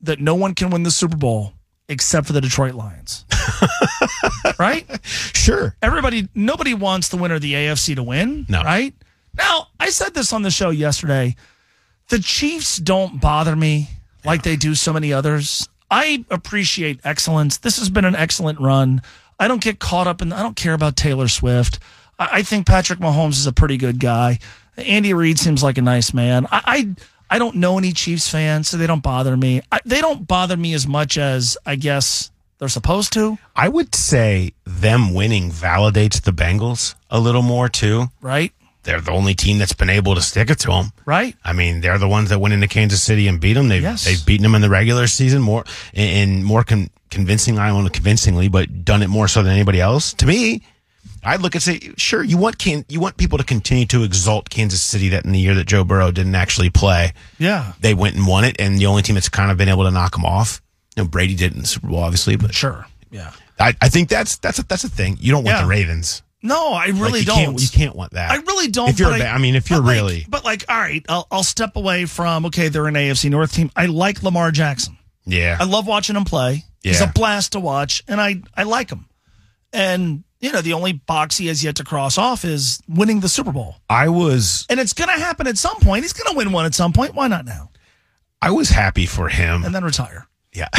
that no one can win the Super Bowl except for the Detroit Lions. right? sure. Everybody, nobody wants the winner of the AFC to win. No. Right? Now, I said this on the show yesterday. The Chiefs don't bother me like they do so many others. I appreciate excellence. This has been an excellent run. I don't get caught up in, I don't care about Taylor Swift. I, think Patrick Mahomes is a pretty good guy. Andy Reid seems like a nice man. I, I, I don't know any Chiefs fans, so they don't bother me. I, they don't bother me as much as I guess they're supposed to, I would say them winning validates the Bengals a little more too. right? They're the only team that's been able to stick it to them. Right? I mean, they're the ones that went into Kansas City and beat them. They've Yes. they've beaten them in the regular season more in more con- convincingly. I don't know convincingly, but done it more so than anybody else. To me, I'd look and say, sure, you want can you want people to continue to exalt Kansas City that in the year that Joe Burrow didn't actually play, Yeah. they went and won it, and the only team that's kind of been able to knock them off. You know, Brady did in the Super Bowl, obviously, but Sure. Yeah. I, I think that's that's a, that's a thing. You don't want Yeah. the Ravens. No, I Like, really you don't. Can't, you can't want that. I really don't. If you're, I mean, if you're but like- really, but like, all right, I'll, I'll step away from. Okay, they're an AFC North team. I like Lamar Jackson. yeah, I love watching him play. Yeah. He's a blast to watch, and I I like him. And you know, the only box he has yet to cross off is winning the Super Bowl, I was and it's going to happen at some point. He's going to win one at some point. Why not now? I was happy for him. And then retire. Yeah.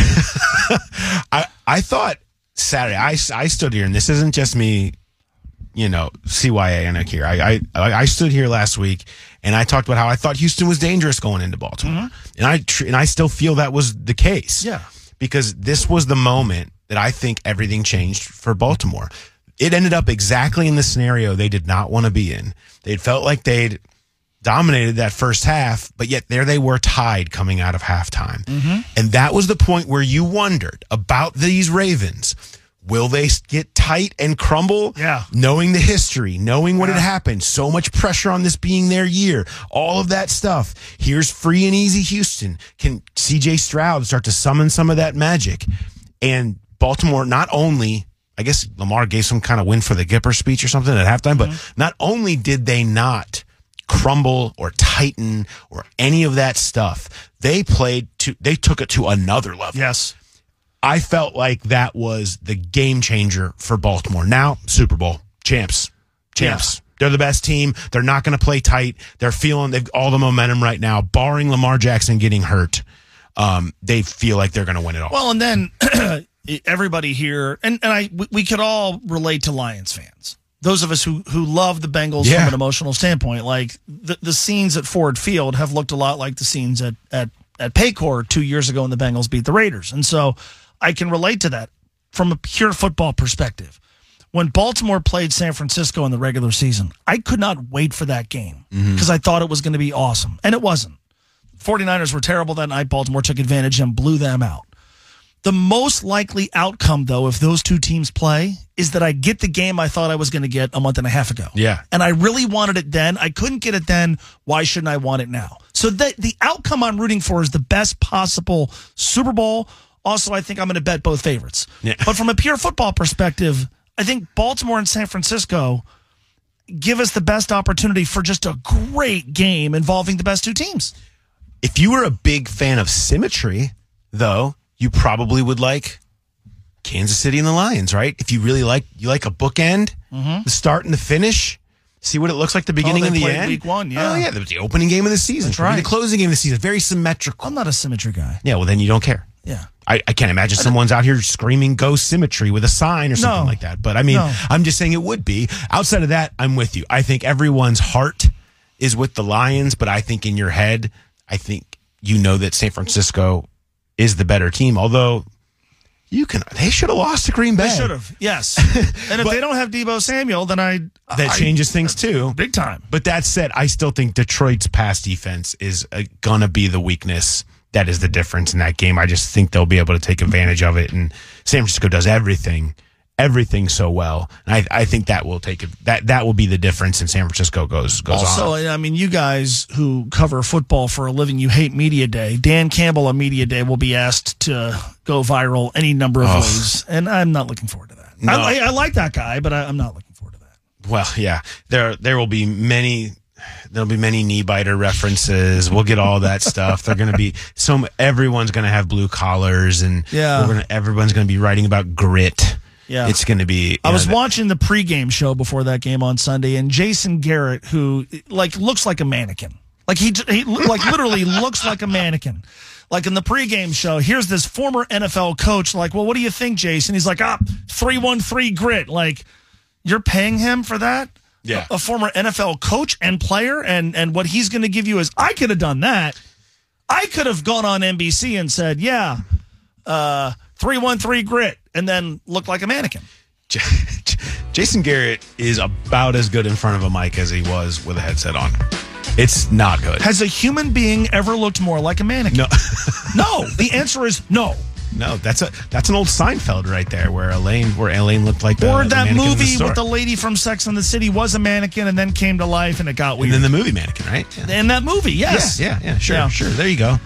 I I thought Saturday I, I stood here and this isn't just me you know CYA and here. I, I I stood here last week and I talked about how I thought Houston was dangerous going into Baltimore. Mm-hmm. And I tr- and I still feel that was the case. Yeah. Because this was the moment that I think everything changed for Baltimore. It ended up exactly in the scenario they did not want to be in. They felt like they'd dominated that first half, but yet there they were tied coming out of halftime. Mm-hmm. And that was the point where you wondered about these Ravens. Will they get tight and crumble? Yeah. Knowing the history, knowing what had happened, so much pressure on this being their year, all of that stuff. Here's free and easy Houston. Can CJ Stroud start to summon some of that magic? And Baltimore not only I guess Lamar gave some kind of win for the Gipper speech or something at halftime, but not only did they not crumble or tighten or any of that stuff. They played to they took it to another level. Yes. I felt like that was the game changer for Baltimore. Now, Super Bowl champs, champs. They're the best team. They're not going to play tight. They're feeling they've all the momentum right now, barring Lamar Jackson getting hurt. Um, they feel like they're going to win it all. Well, and then everybody here, and, and I, we- could all relate to Lions fans. Those of us who, who love the Bengals Yeah. from an emotional standpoint, like the, the scenes at Ford Field have looked a lot like the scenes at, at, at Paycor two years ago when the Bengals beat the Raiders. And so I can relate to that from a pure football perspective. When Baltimore played San Francisco in the regular season, I could not wait for that game mm-hmm. because I thought it was going to be awesome. And it wasn't. 49ers were terrible that night. Baltimore took advantage and blew them out. The most likely outcome, though, if those two teams play, is that I get the game I thought I was going to get a month and a half ago. Yeah. And I really wanted it then. I couldn't get it then. Why shouldn't I want it now? So the, the outcome I'm rooting for is the best possible Super Bowl. Also, I think I'm going to bet both favorites. Yeah. But from a pure football perspective, I think Baltimore and San Francisco give us the best opportunity for just a great game involving the best two teams. if you were a big fan of symmetry, though, you probably would like Kansas City and the Lions, right? If you really like you like a bookend, the start and the finish. See what it looks like the beginning Mm-hmm. Oh, and the end. week one, yeah. Oh yeah, that was the opening game of the season. That's right. The closing game of the season. Very symmetrical. I'm not a symmetry guy. Yeah, well then you don't care. Yeah. I, I can't imagine someone's out here screaming "Go symmetry" with a sign or something No. like that. But I mean, No. I'm just saying it would be. Outside of that, I'm with you. I think everyone's heart is with the Lions, but I think in your head, I think you know that San Francisco is the better team. Although you can, they should have lost to Green Bay. They should have. Yes. and if they don't have Deebo Samuel, then I That I- changes things too. big time. But that said, I still think Detroit's pass defense is uh, gonna be the weakness. That is the difference in that game. I just think they'll be able to take advantage of it. And San Francisco does everything, everything so well. And I, I think that will take it. That that will be the difference. in San Francisco goes goes Also, on. I mean, you guys who cover football for a living, you hate media day. Dan Campbell on media day will be asked to go viral any number of ways, and I'm not looking forward to that. No. I, I, I like that guy, but I, I'm not looking forward to that. Well, yeah, there there will be many. There'll be many knee biter references. We'll get all that stuff. They're going to be some. Everyone's going to have blue collars, and Yeah. we're gonna, everyone's going to be writing about grit. Yeah. it's going to be. I know, was that- watching the pregame show before that game on Sunday, and Jason Garrett, who like looks like a mannequin, like he, he like literally looks like a mannequin. Like in the pregame show, here's this former NFL coach. Like, well, what do you think, Jason? He's like, ah, three one three grit. Like, you're paying him for that? Yeah. a, a former NFL coach and player, and and what he's going to give you is, I could have done that. I could have gone on NBC and said, yeah, uh, three one three grit, and then look like a mannequin. Jason Garrett is about as good in front of a mic as he was with a headset on. It's not good. Has a human being ever looked more like a mannequin? No, No. The answer is no. no, that's a that's an old Seinfeld right there, where Elaine, where Elaine looked like the, Or that in movie store. with the lady from Sex and the City was a mannequin and then came to life and it got and then the movie mannequin, right? Yeah, In that movie, yes. yeah, yeah, sure, Yeah. sure. There you go.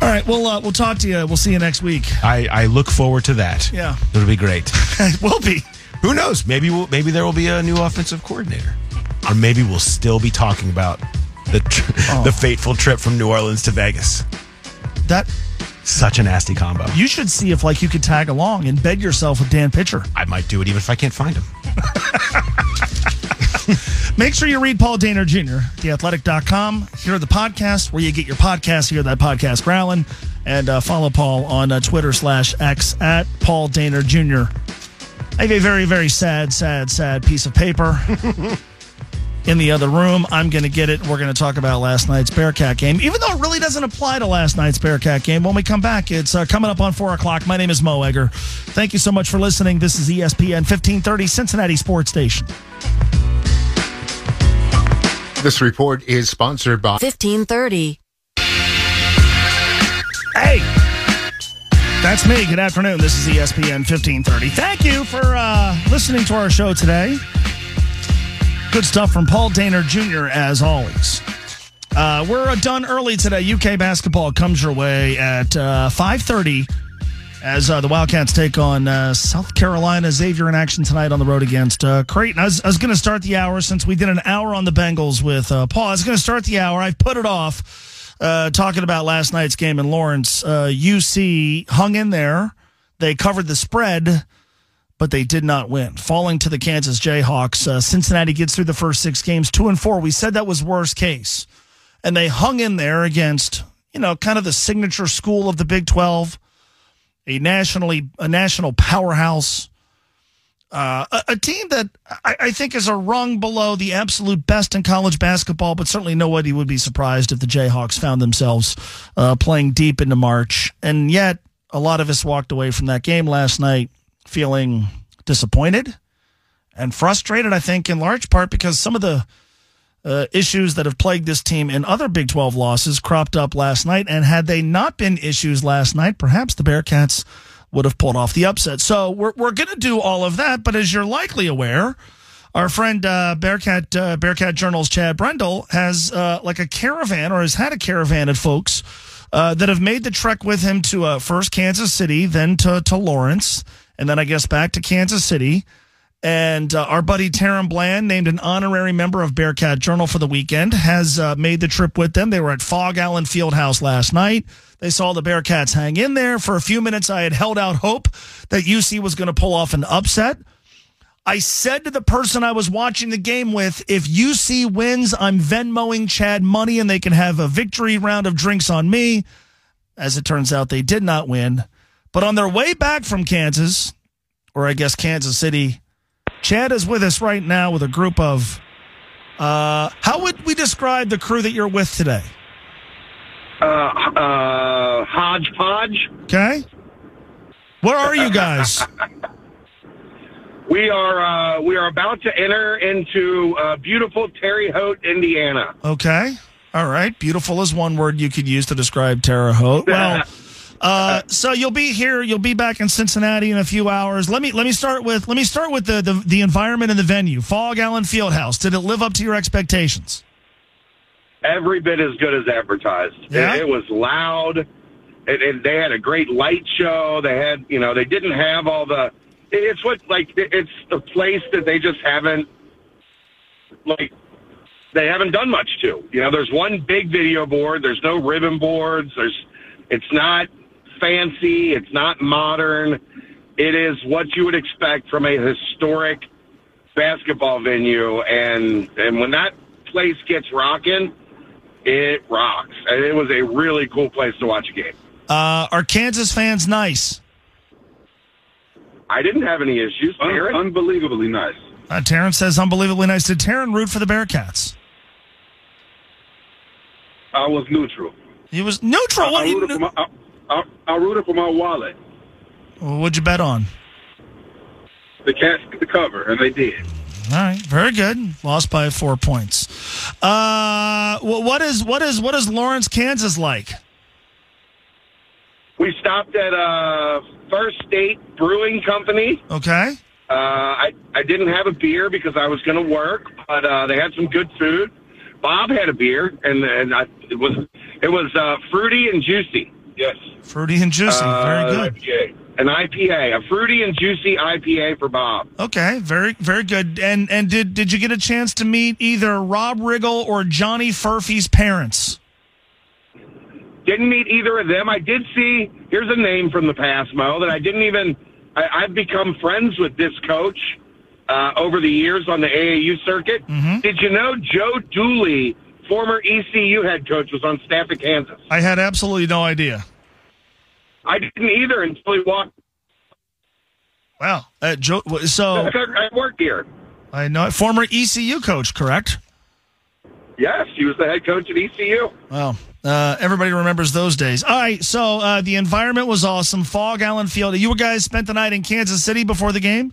All right, we'll uh, we'll talk to you. We'll see you next week. I, I look forward to that. Yeah. it'll be great. It will be. Who knows? Maybe we'll, maybe there will be a new offensive coordinator, or maybe we'll still be talking about the tr- Oh. the fateful trip from New Orleans to Vegas. That Such a nasty combo. you should see if like you could tag along and bed yourself with Dan Pitcher. I might do it even if I can't find him. Make sure you read Paul Dehner Jr., theathletic.com. Hear the podcast where you get your podcast. Hear that podcast growling. And uh, follow Paul on uh, Twitter slash X at Paul Dehner Jr. I have a very, very sad, sad, sad piece of paper in the other room. I'm going to get it. We're going to talk about last night's Bearcat game, even though it really doesn't apply to last night's Bearcat game. When we come back, it's uh, coming up on 4 o'clock. My name is Mo Egger. Thank you so much for listening. This is ESPN 1530 Cincinnati Sports Station. This report is sponsored by 1530. Hey, that's me. Good afternoon. This is ESPN 1530. Thank you for uh, listening to our show today. Good stuff from Paul Dehner Jr., as always. Uh, we're uh, done early today. UK basketball comes your way at uh, 5.30 as uh, the Wildcats take on uh, South Carolina. Xavier in action tonight on the road against uh, Creighton. I was, was going to start the hour since we did an hour on the Bengals with uh, Paul. I was going to start the hour. I've put it off uh, talking about last night's game in Lawrence. UC uh, hung in there. They covered the spread, but they did not win, falling to the Kansas Jayhawks. Cincinnati gets through the first six games, two and four. We said that was worst case, and they hung in there against you know kind of the signature school of the Big Twelve a nationally a national powerhouse, uh, a, a, team that I, I, think is a rung below the absolute best in college basketball. But certainly nobody would be surprised if the Jayhawks found themselves uh, playing deep into March. And yet, a lot of us walked away from that game last night feeling disappointed and frustrated. I think in large part because some of the uh, issues that have plagued this team in other Big 12 losses cropped up last night. And had they not been issues last night, perhaps the Bearcats would have pulled off the upset. So we're, we're going to do all of that. But as you're likely aware, our friend uh, Bearcat uh, Bearcat Journal's Chad Brendel has uh, like a caravan or has had a caravan of folks uh, that have made the trek with him to uh, first Kansas City, then to, to Lawrence, and then I guess back to Kansas City. And uh, our buddy Taran Bland, named an honorary member of Bearcat Journal for the weekend, has uh, made the trip with them. They were at Phog Allen Fieldhouse last night. They saw the Bearcats hang in there. For a few minutes, I had held out hope that UC was going to pull off an upset. I said to the person I was watching the game with, if UC wins, I'm Venmoing Chad money and they can have a victory round of drinks on me. As it turns out, they did not win. But on their way back from Kansas, or I guess Kansas City, Chad is with us right now with a group of. Uh, how would we describe the crew that you're with today? Uh, uh, hodgepodge. Okay. Where are you guys? we are uh, we are about to enter into uh, beautiful Terre Haute, Indiana. Okay. All right. Beautiful is one word you could use to describe Terre Haute. Well. Uh, so you'll be here. You'll be back in Cincinnati in a few hours. Let me let me start with let me start with the the, the environment and the venue. Phog Allen Fieldhouse. Did it live up to your expectations? Every bit as good as advertised. Yeah? It, it was loud. It, it, they had a great light show. They had you know they didn't have all the. It's what like it's the place that they just haven't like they haven't done much to. You know, there's one big video board. There's no ribbon boards. There's it's not fancy. It's not modern. It is what you would expect from a historic basketball venue. And, and when that place gets rocking, it rocks. And it was a really cool place to watch a game. Uh, are Kansas fans nice? I didn't have any issues. Un- unbelievably nice. Uh, Terrence says unbelievably nice. Did Taran root for the Bearcats? I was neutral. He was neutral. I, I, rooted, for my, I, I, I rooted for my wallet. Well, what'd you bet on? The Cats get the cover, and they did. All right, very good. Lost by four points. Uh, what is what is what is Lawrence, Kansas like? We stopped at uh, First State Brewing Company. Okay. Uh, I I didn't have a beer because I was going to work, but uh, they had some good food. Bob had a beer, and and I, it was it was uh, fruity and juicy. Yes. Fruity and juicy. Uh, very good. IPA. An IPA, a fruity and juicy IPA for Bob. Okay, very very good. And and did did you get a chance to meet either Rob Riggle or Johnny Furphy's parents? Didn't meet either of them. I did see. Here's a name from the past, Mo, that I didn't even. I, I've become friends with this coach uh, over the years on the AAU circuit. Mm-hmm. Did you know Joe Dooley former ECU head coach, was on staff at Kansas. I had absolutely no idea. I didn't either until he walked. Wow. Uh, Joe, so I work here. I know former ECU coach, correct? Yes, he was the head coach at ECU. Well, uh, everybody remembers those days. All right, so uh, the environment was awesome. Phog Allen Field. You guys spent the night in Kansas City before the game.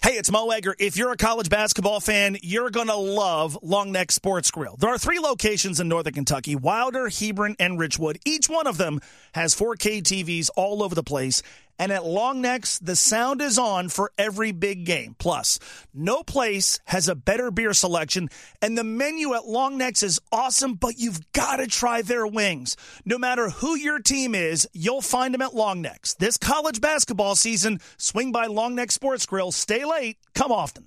Hey, it's Mo Egger. If you're a college basketball fan, you're going to love Long Neck Sports Grill. There are three locations in Northern Kentucky Wilder, Hebron, and Richwood. Each one of them has 4K TVs all over the place And at Longnecks, the sound is on for every big game. Plus, no place has a better beer selection, and the menu at Longnecks is awesome, but you've got to try their wings. No matter who your team is, you'll find them at Longnecks. This college basketball season, swing by Long Neck Sports Grill, stay late, come often.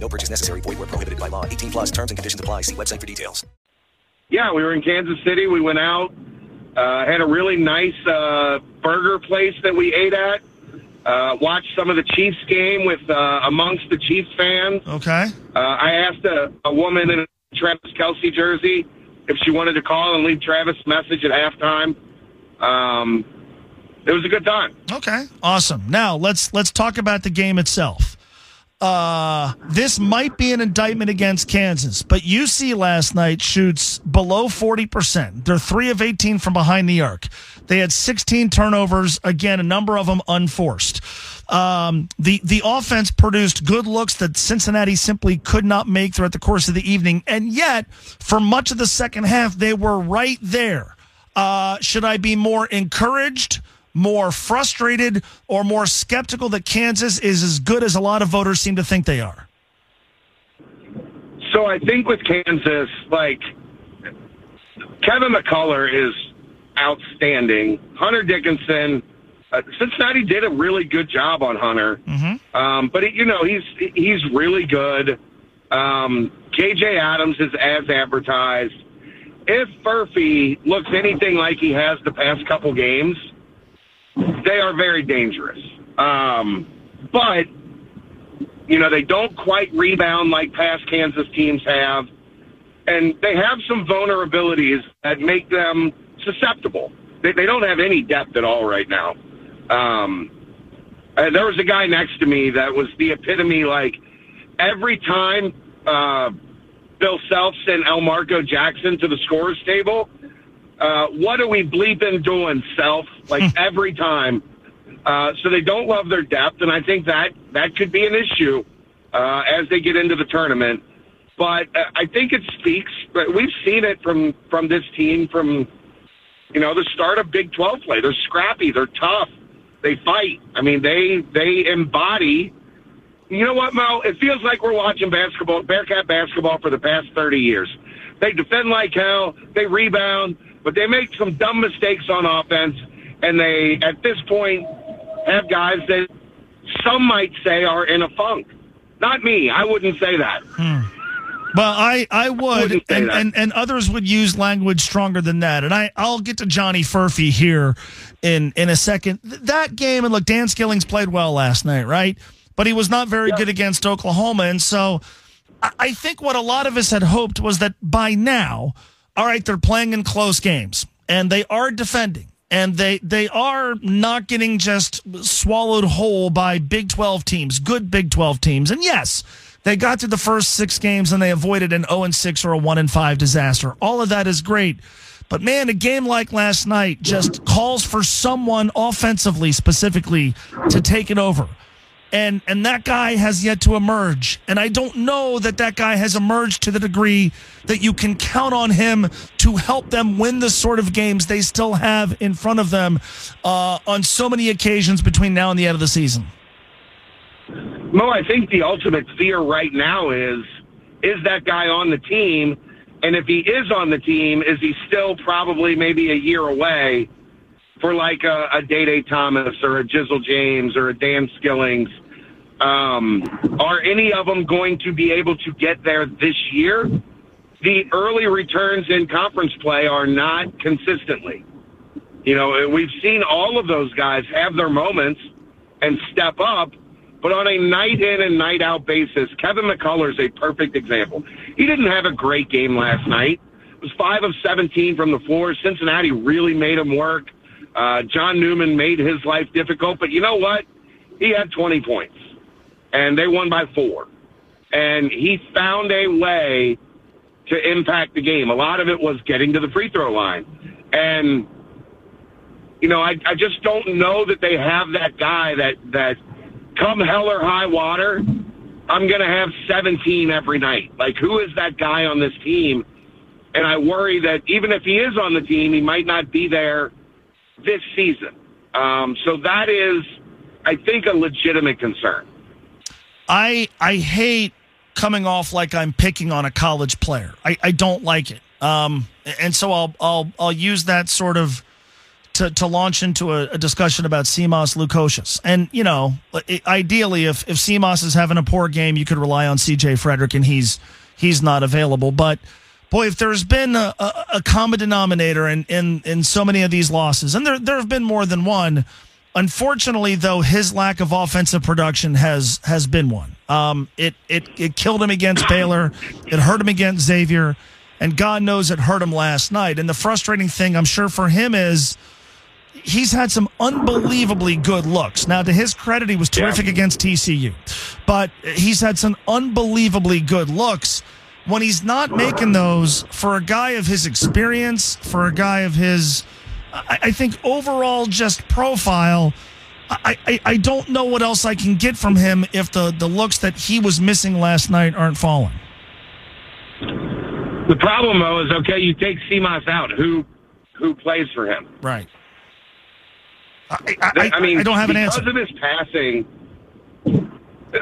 No purchase necessary. Void where prohibited by law. 18 plus terms and conditions apply. See website for details. Yeah, we were in Kansas City. We went out, uh, had a really nice uh, burger place that we ate at. Uh, watched some of the Chiefs game with uh, amongst the Chiefs fans. Okay. Uh, I asked a, a woman in a Travis Kelce jersey if she wanted to call and leave Travis a message at halftime. Um, it was a good time. Okay. Awesome. Now let's let's talk about the game itself. Uh, this might be an indictment against Kansas, but UC last night shoots below 40%. They're 3 of 18 from behind the arc. They had 16 turnovers, again, a number of them unforced. Um, the, the offense produced good looks that Cincinnati simply could not make throughout the course of the evening. And yet, for much of the second half, they were right there. Uh, should I be more encouraged? More frustrated or more skeptical that Kansas is as good as a lot of voters seem to think they are? So I think with Kansas, like Kevin McCullar is outstanding. Hunter Dickinson, uh, Cincinnati did a really good job on Hunter, mm-hmm. um, but it, you know he's he's really good. Um, KJ Adams is as advertised. If Furphy looks anything like he has the past couple games, they are very dangerous. Um, but, you know, they don't quite rebound like past Kansas teams have. And they have some vulnerabilities that make them susceptible. They, they don't have any depth at all right now. Um, uh, there was a guy next to me that was the epitome, like, every time uh, Bill Self sent Elmarko Jackson to the scorer's table – uh, what are we bleeping doing, self? Like Hmm. every time. Uh, so they don't love their depth, and I think that that could be an issue uh, as they get into the tournament. But uh, I think it speaks. But we've seen it from from this team from you know the start of Big Twelve play. They're scrappy. They're tough. They fight. I mean, they they embody. You know what, Mo? It feels like we're watching basketball, Bearcat basketball, for the past thirty years. They defend like hell. They rebound but they make some dumb mistakes on offense, and they, at this point, have guys that some might say are in a funk. Not me. I wouldn't say that. Hmm. Well, I, I would, Wouldn't and, and, and others would use language stronger than that. And I, I'll get to Johnny Furphy here in, in a second. That game, and look, Dan Skillings played well last night, right? But he was not very good against Oklahoma. And so I, I think what a lot of us had hoped was that by now, all right, they're playing in close games and they are defending and they they are not getting just swallowed whole by Big 12 teams, good Big 12 teams. And yes, they got through the first 6 games and they avoided an 0 and 6 or a 1 and 5 disaster. All of that is great. But man, a game like last night just calls for someone offensively specifically to take it over and and that guy has yet to emerge and i don't know that that guy has emerged to the degree that you can count on him to help them win the sort of games they still have in front of them uh, on so many occasions between now and the end of the season Mo, I think the ultimate fear right now is is that guy on the team? And if he is on the team, is he still probably maybe a year away for like a, a Day Day Thomas or a Jizzle James or a Dan Skillings? Um, are any of them going to be able to get there this year? The early returns in conference play are not consistently. You know, we've seen all of those guys have their moments and step up, but on a night in and night out basis, Kevin McCullar is a perfect example. He didn't have a great game last night. It was five of 17 from the floor. Cincinnati really made him work. Uh, John Newman made his life difficult, but you know what? He had 20 points. and they won by four. And he found a way to impact the game. A lot of it was getting to the free throw line. And, you know, I, I just don't know that they have that guy that, that come hell or high water, I'm going to have 17 every night. Like, who is that guy on this team? And I worry that even if he is on the team, he might not be there this season. Um, so that is, I think, a legitimate concern. I I hate coming off like I'm picking on a college player. I, I don't like it. Um, and so I'll I'll I'll use that sort of to, to launch into a, a discussion about Simas Lukosius. And you know, ideally, if if Simas is having a poor game, you could rely on C.J. Frederick, and he's he's not available. But boy, if there's been a, a, a common denominator in, in in so many of these losses, and there there have been more than one Unfortunately, though, his lack of offensive production has has been one. Um, it it it killed him against Baylor. It hurt him against Xavier, and God knows it hurt him last night. And the frustrating thing, I'm sure, for him is he's had some unbelievably good looks. Now, to his credit, he was terrific yeah. against TCU, but he's had some unbelievably good looks. When he's not making those for a guy of his experience, for a guy of his I, I think overall, just profile. I, I, I don't know what else I can get from him if the, the looks that he was missing last night aren't falling. The problem though is okay, you take Simas out. Who who plays for him? Right. I, I, I mean, I don't have an answer because of his passing.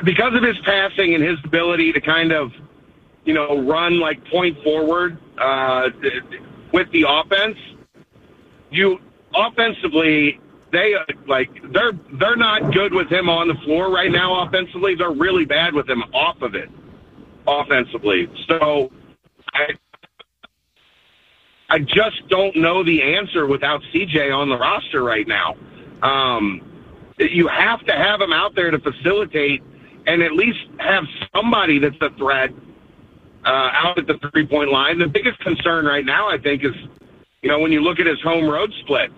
Because of his passing and his ability to kind of, you know, run like point forward uh, with the offense, you offensively they like they're they're not good with him on the floor right now offensively. They're really bad with him off of it offensively. So I I just don't know the answer without CJ on the roster right now. Um, you have to have him out there to facilitate and at least have somebody that's a threat uh, out at the three point line. The biggest concern right now, I think, is you know, when you look at his home road splits,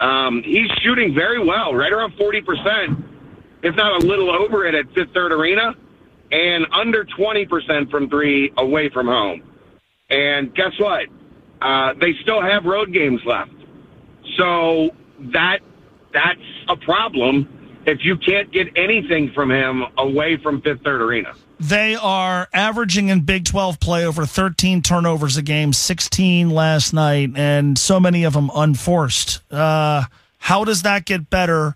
um, he's shooting very well, right around 40%, if not a little over it at Fifth Third Arena, and under 20% from three away from home. And guess what? Uh, they still have road games left. So that that's a problem if you can't get anything from him away from Fifth Third Arena. They are averaging in Big 12 play over 13 turnovers a game, 16 last night, and so many of them unforced. Uh, how does that get better?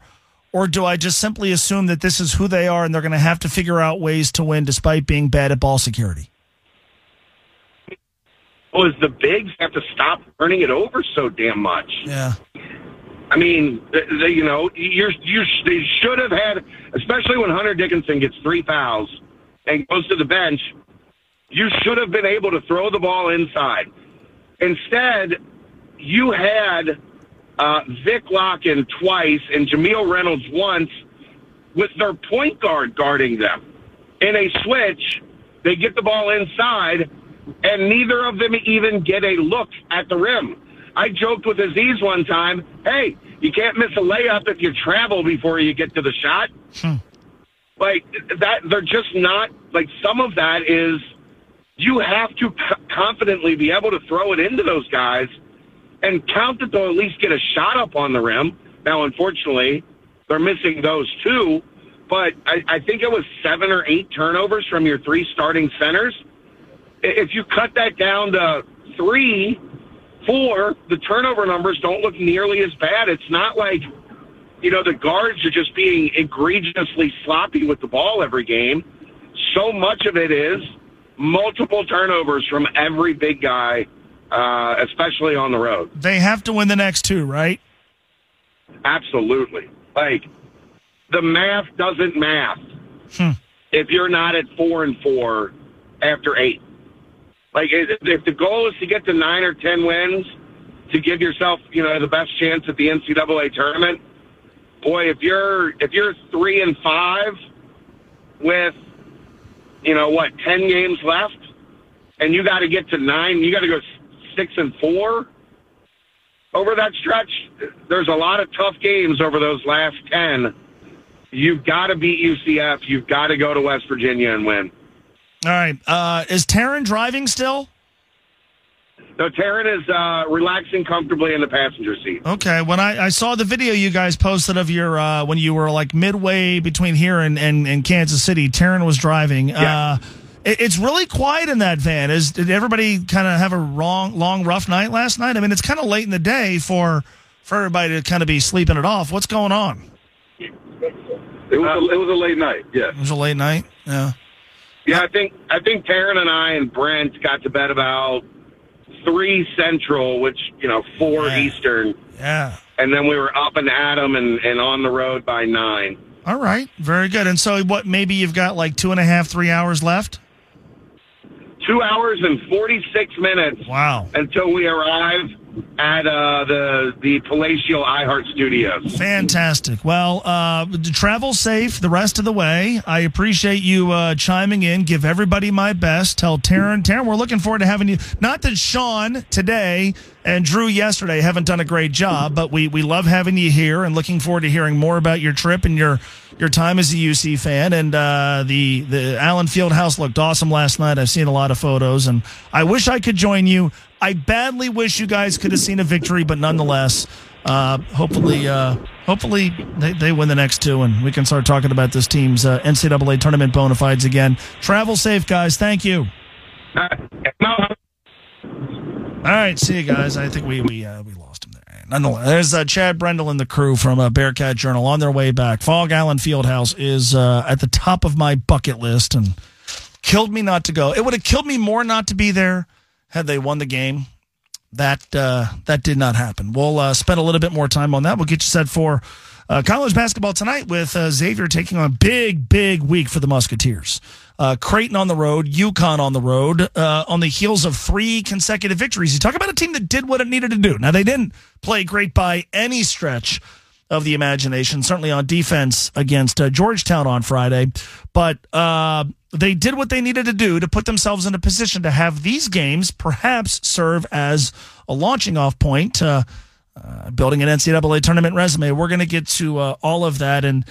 Or do I just simply assume that this is who they are and they're going to have to figure out ways to win despite being bad at ball security? Oh, Was the bigs have to stop turning it over so damn much? Yeah. I mean, they, you know, you're, you they should have had, especially when Hunter Dickinson gets three fouls and goes to the bench, you should have been able to throw the ball inside. Instead, you had uh, Vic Lakhin twice and Jamille Reynolds once with their point guard guarding them. In a switch, they get the ball inside, and neither of them even get a look at the rim. I joked with Aziz one time, hey, you can't miss a layup if you travel before you get to the shot. Hmm like that they're just not like some of that is you have to confidently be able to throw it into those guys and count that they'll at least get a shot up on the rim. Now, unfortunately, they're missing those two, but I, I think it was seven or eight turnovers from your three starting centers. If you cut that down to three, four, the turnover numbers don't look nearly as bad. It's not like you know, the guards are just being egregiously sloppy with the ball every game. So much of it is multiple turnovers from every big guy, uh, especially on the road. They have to win the next two, right? Absolutely. Like, the math doesn't math hmm. if you're not at four and four after eight. Like, if the goal is to get to nine or ten wins to give yourself, you know, the best chance at the NCAA tournament, boy, if you're if you're three and five with you know what ten games left, and you got to get to nine, you got to go six and four over that stretch. There's a lot of tough games over those last ten you've got to beat UCF. You've got to go to West Virginia and win. All right. Uh, is Taryn driving still? No, Taryn is uh, relaxing comfortably in the passenger seat. Okay. When I, I saw the video you guys posted of your uh, when you were like midway between here and, and, and Kansas City, Taryn was driving. Yeah. Uh, it, it's really quiet in that van. Is did everybody kind of have a wrong, long, rough night last night? I mean, it's kind of late in the day for for everybody to kind of be sleeping it off. What's going on? It was a, it was a late night. Yeah. It was a late night. Yeah. Yeah, I think I think Taryn and I and Brent got to bed about three Central, which you know four Yeah. Eastern, Yeah. and then we were up and at 'em and and on the road by nine. All right. Very good. And so, what? Maybe you've got like two and a half, three hours left. Two hours and forty six minutes Wow. until we arrive at uh, the the Palatial iHeart Studios. Fantastic. Well, uh, travel safe the rest of the way. I appreciate you uh, chiming in. Give everybody my best. Tell Taryn. Taryn, we're looking forward to having you. Not that Sean today and Drew yesterday haven't done a great job, but we, we love having you here and looking forward to hearing more about your trip and your your time as a UC fan. And uh, the the Allen Fieldhouse looked awesome last night. I've seen a lot of photos, and I wish I could join you. I badly wish you guys could have seen a victory, but nonetheless, uh, hopefully, uh, hopefully they, they win the next two, and we can start talking about this team's uh, NCAA tournament bona fides again. Travel safe, guys. Thank you. All right, see you guys. I think we we uh, we lost him there. Nonetheless, there's uh, Chad Brendel and the crew from uh, Bearcat Journal on their way back. Phog Allen Fieldhouse is at the top of my bucket list, and killed me not to go. It would have killed me more not to be there had they won the game. That uh, that did not happen. We'll uh, spend a little bit more time on that. We'll get you set for uh, college basketball tonight with uh, Xavier taking on a big, big week for the Musketeers. Uh, Creighton on the road, UConn on the road, uh, on the heels of three consecutive victories. You talk about a team that did what it needed to do. Now they didn't play great by any stretch of the imagination, certainly on defense against Georgetown on Friday, but they did what they needed to do to put themselves in a position to have these games perhaps serve as a launching off point. Uh, uh, building an NCAA tournament resume. We're going to get to uh, all of that, and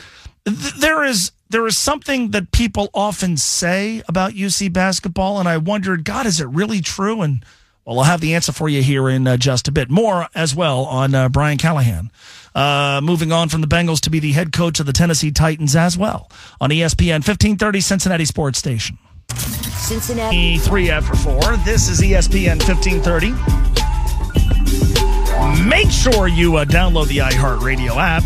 th- there is there is something that people often say about UC basketball, and I wondered, God, is it really true? And well, I'll have the answer for you here in uh, just a bit. More as well on uh, Brian Callahan. Uh, moving on from the Bengals to be the head coach of the Tennessee Titans as well on ESPN 1530 Cincinnati Sports Station. Cincinnati. Three after four. This is ESPN 1530. Make sure you uh, download the iHeartRadio app.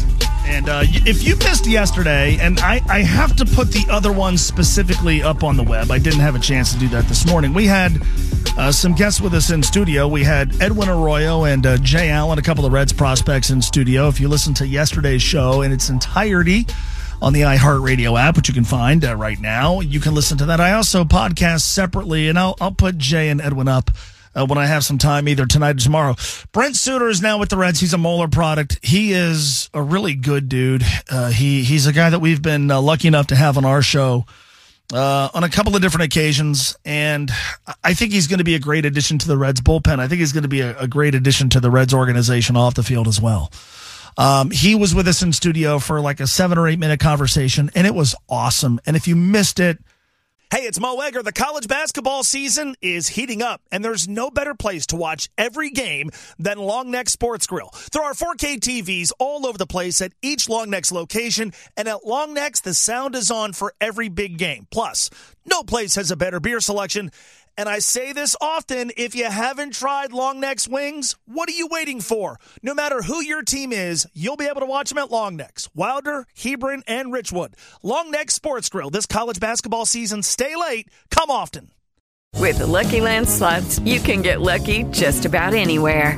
And uh, if you missed yesterday, and I, I have to put the other one specifically up on the web, I didn't have a chance to do that this morning. We had uh, some guests with us in studio. We had Edwin Arroyo and uh, Jay Allen, a couple of Reds prospects in studio. If you listen to yesterday's show in its entirety, on the iHeartRadio app, which you can find uh, right now. You can listen to that. I also podcast separately, and I'll, I'll put Jay and Edwin up uh, when I have some time, either tonight or tomorrow. Brent Suter is now with the Reds. He's a Moeller product. He is a really good dude. Uh, he he's a guy that we've been uh, lucky enough to have on our show. Uh, on a couple of different occasions, and I think he's going to be a great addition to the Reds bullpen. I think he's going to be a, a great addition to the Reds organization off the field as well. Um, he was with us in studio for like a seven or eight minute conversation, and it was awesome. And if you missed it, Hey, it's Mo Egger. The college basketball season is heating up, and there's no better place to watch every game than Long Neck Sports Grill. There are 4K TVs all over the place at each Long Neck's location, and at Long Neck's, the sound is on for every big game. Plus, no place has a better beer selection. And I say this often if you haven't tried Long Neck's wings, what are you waiting for? No matter who your team is, you'll be able to watch them at Long Neck's, Wilder, Hebron, and Richwood. Long Neck Sports Grill this college basketball season. Stay late, come often. With the Lucky Land slots, you can get lucky just about anywhere.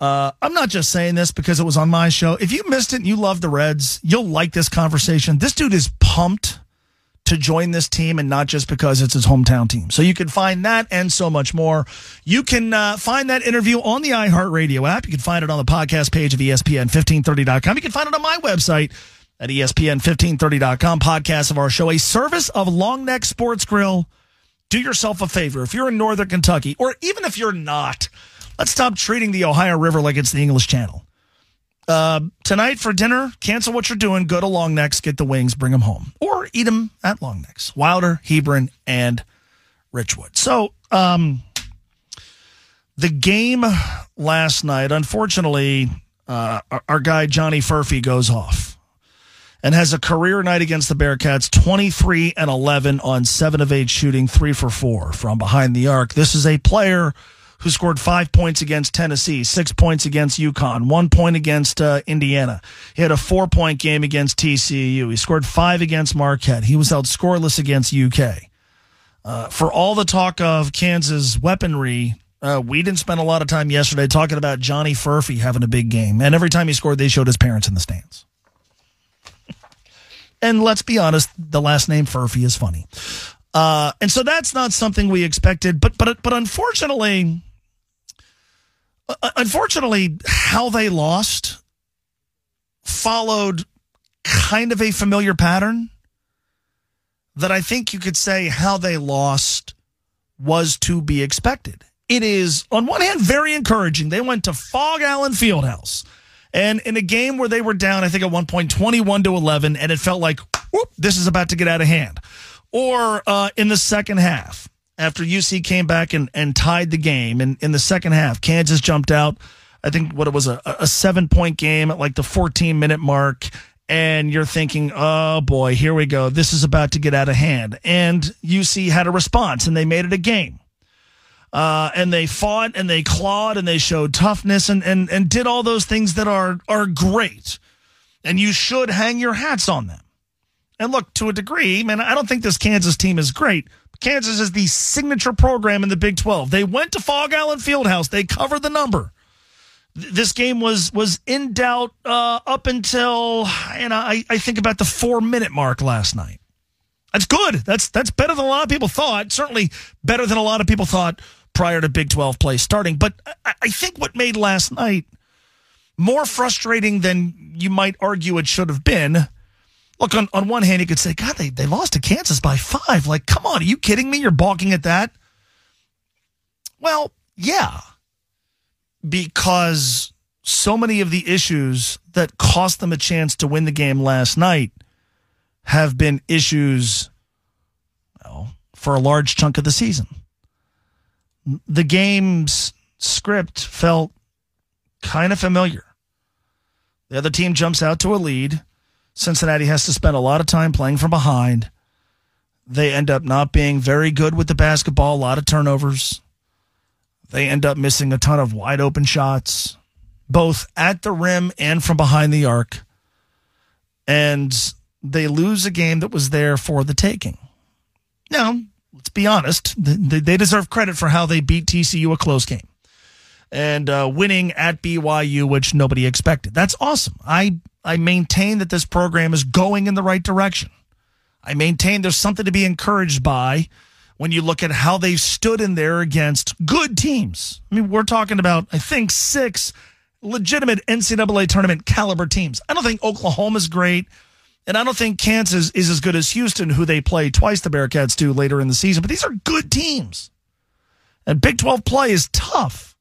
Uh, I'm not just saying this because it was on my show. If you missed it and you love the Reds, you'll like this conversation. This dude is pumped to join this team and not just because it's his hometown team. So you can find that and so much more. You can uh, find that interview on the iHeartRadio app. You can find it on the podcast page of ESPN1530.com. You can find it on my website at E ESPN1530.com. Podcast of our show, a service of Longneck Sports Grill. Do yourself a favor. If you're in Northern Kentucky, or even if you're not, let's stop treating the Ohio River like it's the English Channel. Uh, tonight for dinner, cancel what you're doing. Go to Long Necks, get the wings, bring them home, or eat them at Long Necks. Wilder, Hebron, and Richwood. So, um, the game last night, unfortunately, uh, our, our guy Johnny Furphy goes off and has a career night against the Bearcats 23 and 11 on 7 of 8 shooting, 3 for 4 from behind the arc. This is a player who scored five points against Tennessee, six points against UConn, one point against uh, Indiana. He had a four point game against TCU. He scored five against Marquette. He was held scoreless against UK. Uh, for all the talk of Kansas weaponry, uh, we didn't spend a lot of time yesterday talking about Johnny Furphy having a big game. And every time he scored, they showed his parents in the stands. and let's be honest, the last name Furphy is funny. Uh, and so that's not something we expected, but but but unfortunately, unfortunately, how they lost followed kind of a familiar pattern that I think you could say how they lost was to be expected. It is, on one hand, very encouraging. They went to Phog Allen Fieldhouse. And in a game where they were down, I think at one point 21 to 11, and it felt like, whoop, this is about to get out of hand. Or uh, in the second half, after UC came back and, and tied the game, and in the second half, Kansas jumped out. I think what it was a, a seven point game at like the 14 minute mark. And you're thinking, oh boy, here we go. This is about to get out of hand. And UC had a response and they made it a game. Uh, and they fought and they clawed and they showed toughness and, and, and did all those things that are, are great. And you should hang your hats on them. And look, to a degree, man, I don't think this Kansas team is great. Kansas is the signature program in the Big 12. They went to Phog Allen Fieldhouse. They covered the number. This game was was in doubt uh, up until and I, I think about the four minute mark last night. That's good. That's that's better than a lot of people thought. Certainly better than a lot of people thought prior to Big 12 play starting. But I, I think what made last night more frustrating than you might argue it should have been. Look, on, on one hand, you could say, God, they, they lost to Kansas by five. Like, come on, are you kidding me? You're balking at that? Well, yeah. Because so many of the issues that cost them a chance to win the game last night have been issues well, for a large chunk of the season. The game's script felt kind of familiar. The other team jumps out to a lead. Cincinnati has to spend a lot of time playing from behind. They end up not being very good with the basketball, a lot of turnovers. They end up missing a ton of wide open shots, both at the rim and from behind the arc. And they lose a game that was there for the taking. Now, let's be honest, they deserve credit for how they beat TCU a close game and uh, winning at BYU, which nobody expected. That's awesome. I I maintain that this program is going in the right direction. I maintain there's something to be encouraged by when you look at how they've stood in there against good teams. I mean, we're talking about I think six legitimate NCAA tournament caliber teams. I don't think Oklahoma's great. And I don't think Kansas is as good as Houston, who they play twice the Bearcats do later in the season. But these are good teams. And Big 12 play is tough.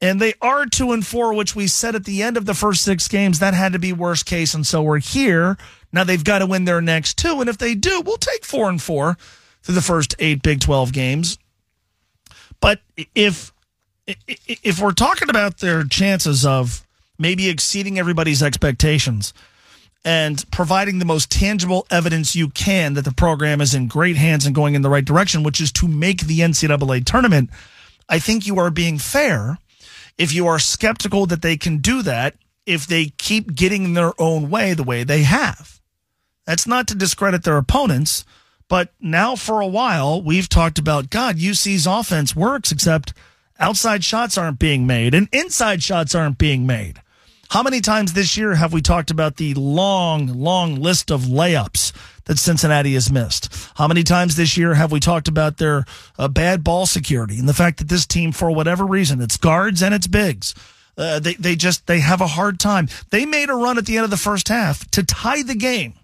And they are two and four, which we said at the end of the first six games that had to be worst case. And so we're here. Now they've got to win their next two. And if they do, we'll take four and four through the first eight Big 12 games. But if if we're talking about their chances of maybe exceeding everybody's expectations and providing the most tangible evidence you can that the program is in great hands and going in the right direction, which is to make the NCAA tournament, I think you are being fair if you are skeptical that they can do that if they keep getting their own way the way they have. That's not to discredit their opponents, but now for a while we've talked about God, UC's offense works, except outside shots aren't being made and inside shots aren't being made. How many times this year have we talked about the long, long list of layups that Cincinnati has missed? How many times this year have we talked about their uh, bad ball security and the fact that this team, for whatever reason, it's guards and it's bigs. Uh, they they just they have a hard time. They made a run at the end of the first half to tie the game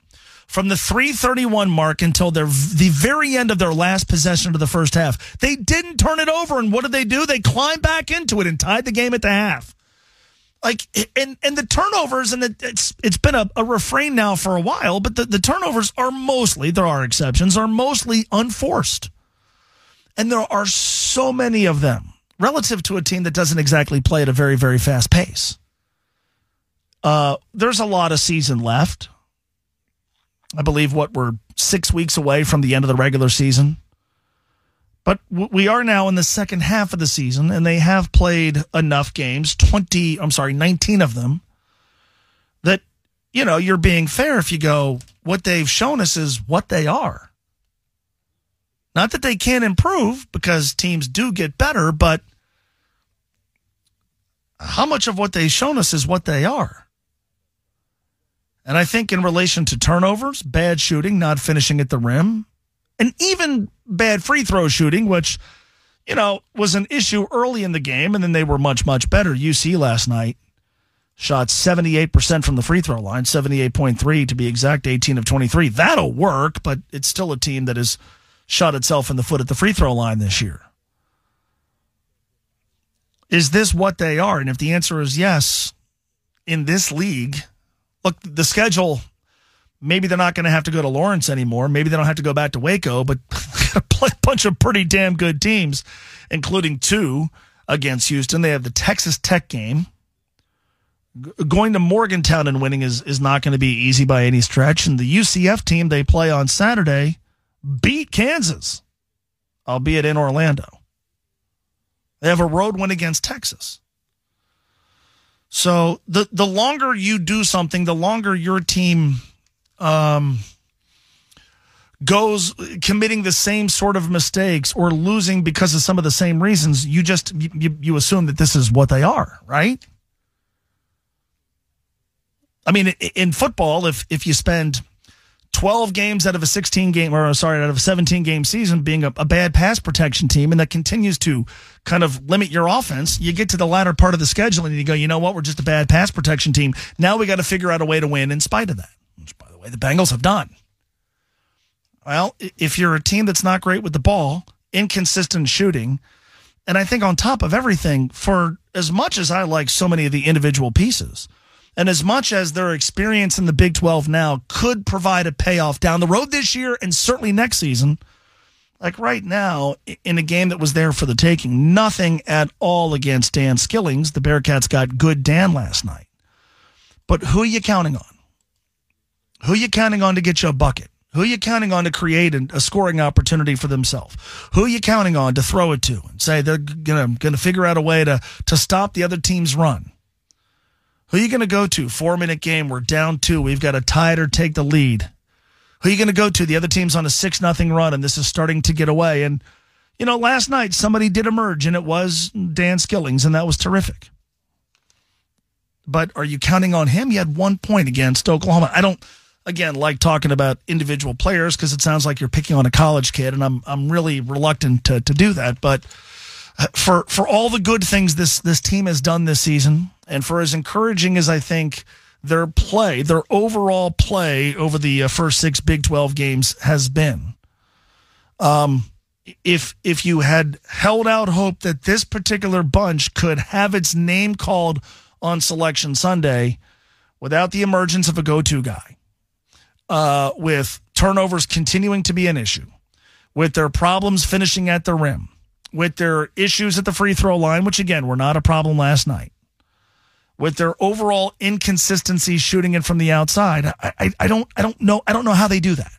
from the 331 mark until their the very end of their last possession of the first half. They didn't turn it over, and what did they do? They climbed back into it and tied the game at the half. Like and and the turnovers, and it's it's been a, a refrain now for a while, but the, the turnovers are mostly there are exceptions are mostly unforced, and there are so many of them relative to a team that doesn't exactly play at a very very fast pace. Uh, there's a lot of season left. I believe what we're six weeks away from the end of the regular season. But we are now in the second half of the season, and they have played enough games 20, I'm sorry, 19 of them that, you know, you're being fair if you go, what they've shown us is what they are. Not that they can't improve because teams do get better, but how much of what they've shown us is what they are? And I think in relation to turnovers, bad shooting, not finishing at the rim, and even bad free throw shooting, which, you know, was an issue early in the game, and then they were much, much better. UC last night shot 78% from the free throw line, 78.3 to be exact, 18 of 23. That'll work, but it's still a team that has shot itself in the foot at the free throw line this year. Is this what they are? And if the answer is yes, in this league, look, the schedule, maybe they're not going to have to go to Lawrence anymore. Maybe they don't have to go back to Waco, but a bunch of pretty damn good teams, including two against Houston. They have the Texas Tech game. going to Morgantown and winning is, is not going to be easy by any stretch. And the UCF team they play on Saturday beat Kansas, albeit in Orlando. They have a road win against Texas. So the the longer you do something, the longer your team um, goes committing the same sort of mistakes or losing because of some of the same reasons. You just you, you assume that this is what they are, right? I mean, in football, if if you spend 12 games out of a 16 game, or sorry, out of a 17 game season being a, a, bad pass protection team, and that continues to kind of limit your offense, you get to the latter part of the schedule and you go, you know what, we're just a bad pass protection team. Now we got to figure out a way to win in spite of that, way, the Bengals have done. Well, if you're a team that's not great with the ball, inconsistent shooting, and I think on top of everything, for as much as I like so many of the individual pieces, and as much as their experience in the Big 12 now could provide a payoff down the road this year and certainly next season, like right now, in a game that was there for the taking, nothing at all against Dan Skillings. The Bearcats got good Dan last night. But who are you counting on? Who you counting on to get you a bucket? Who you counting on to create a scoring opportunity for themselves? Who you counting on to throw it to and say they're gonna gonna figure out a way to to stop the other team's run? Who you going to go to? Four minute game. We're down two. We've got to tie it or take the lead. Who you going to go to? The other team's on a six nothing run, and this is starting to get away. And you know, last night somebody did emerge, and it was Dan Skillings, and that was terrific. But are you counting on him? He had one point against Oklahoma. I don't, again, like talking about individual players because it sounds like you're picking on a college kid, and I'm I'm really reluctant to to do that. But for for all the good things this this team has done this season, and for as encouraging as I think their play, their overall play over the uh, first six Big Twelve games has been, um, if if you had held out hope that this particular bunch could have its name called on Selection Sunday, without the emergence of a go-to guy, uh, with turnovers continuing to be an issue, with their problems finishing at the rim with their issues at the free throw line, which again were not a problem last night, with their overall inconsistency shooting it from the outside, I, I, I don't I don't know I don't know how they do that.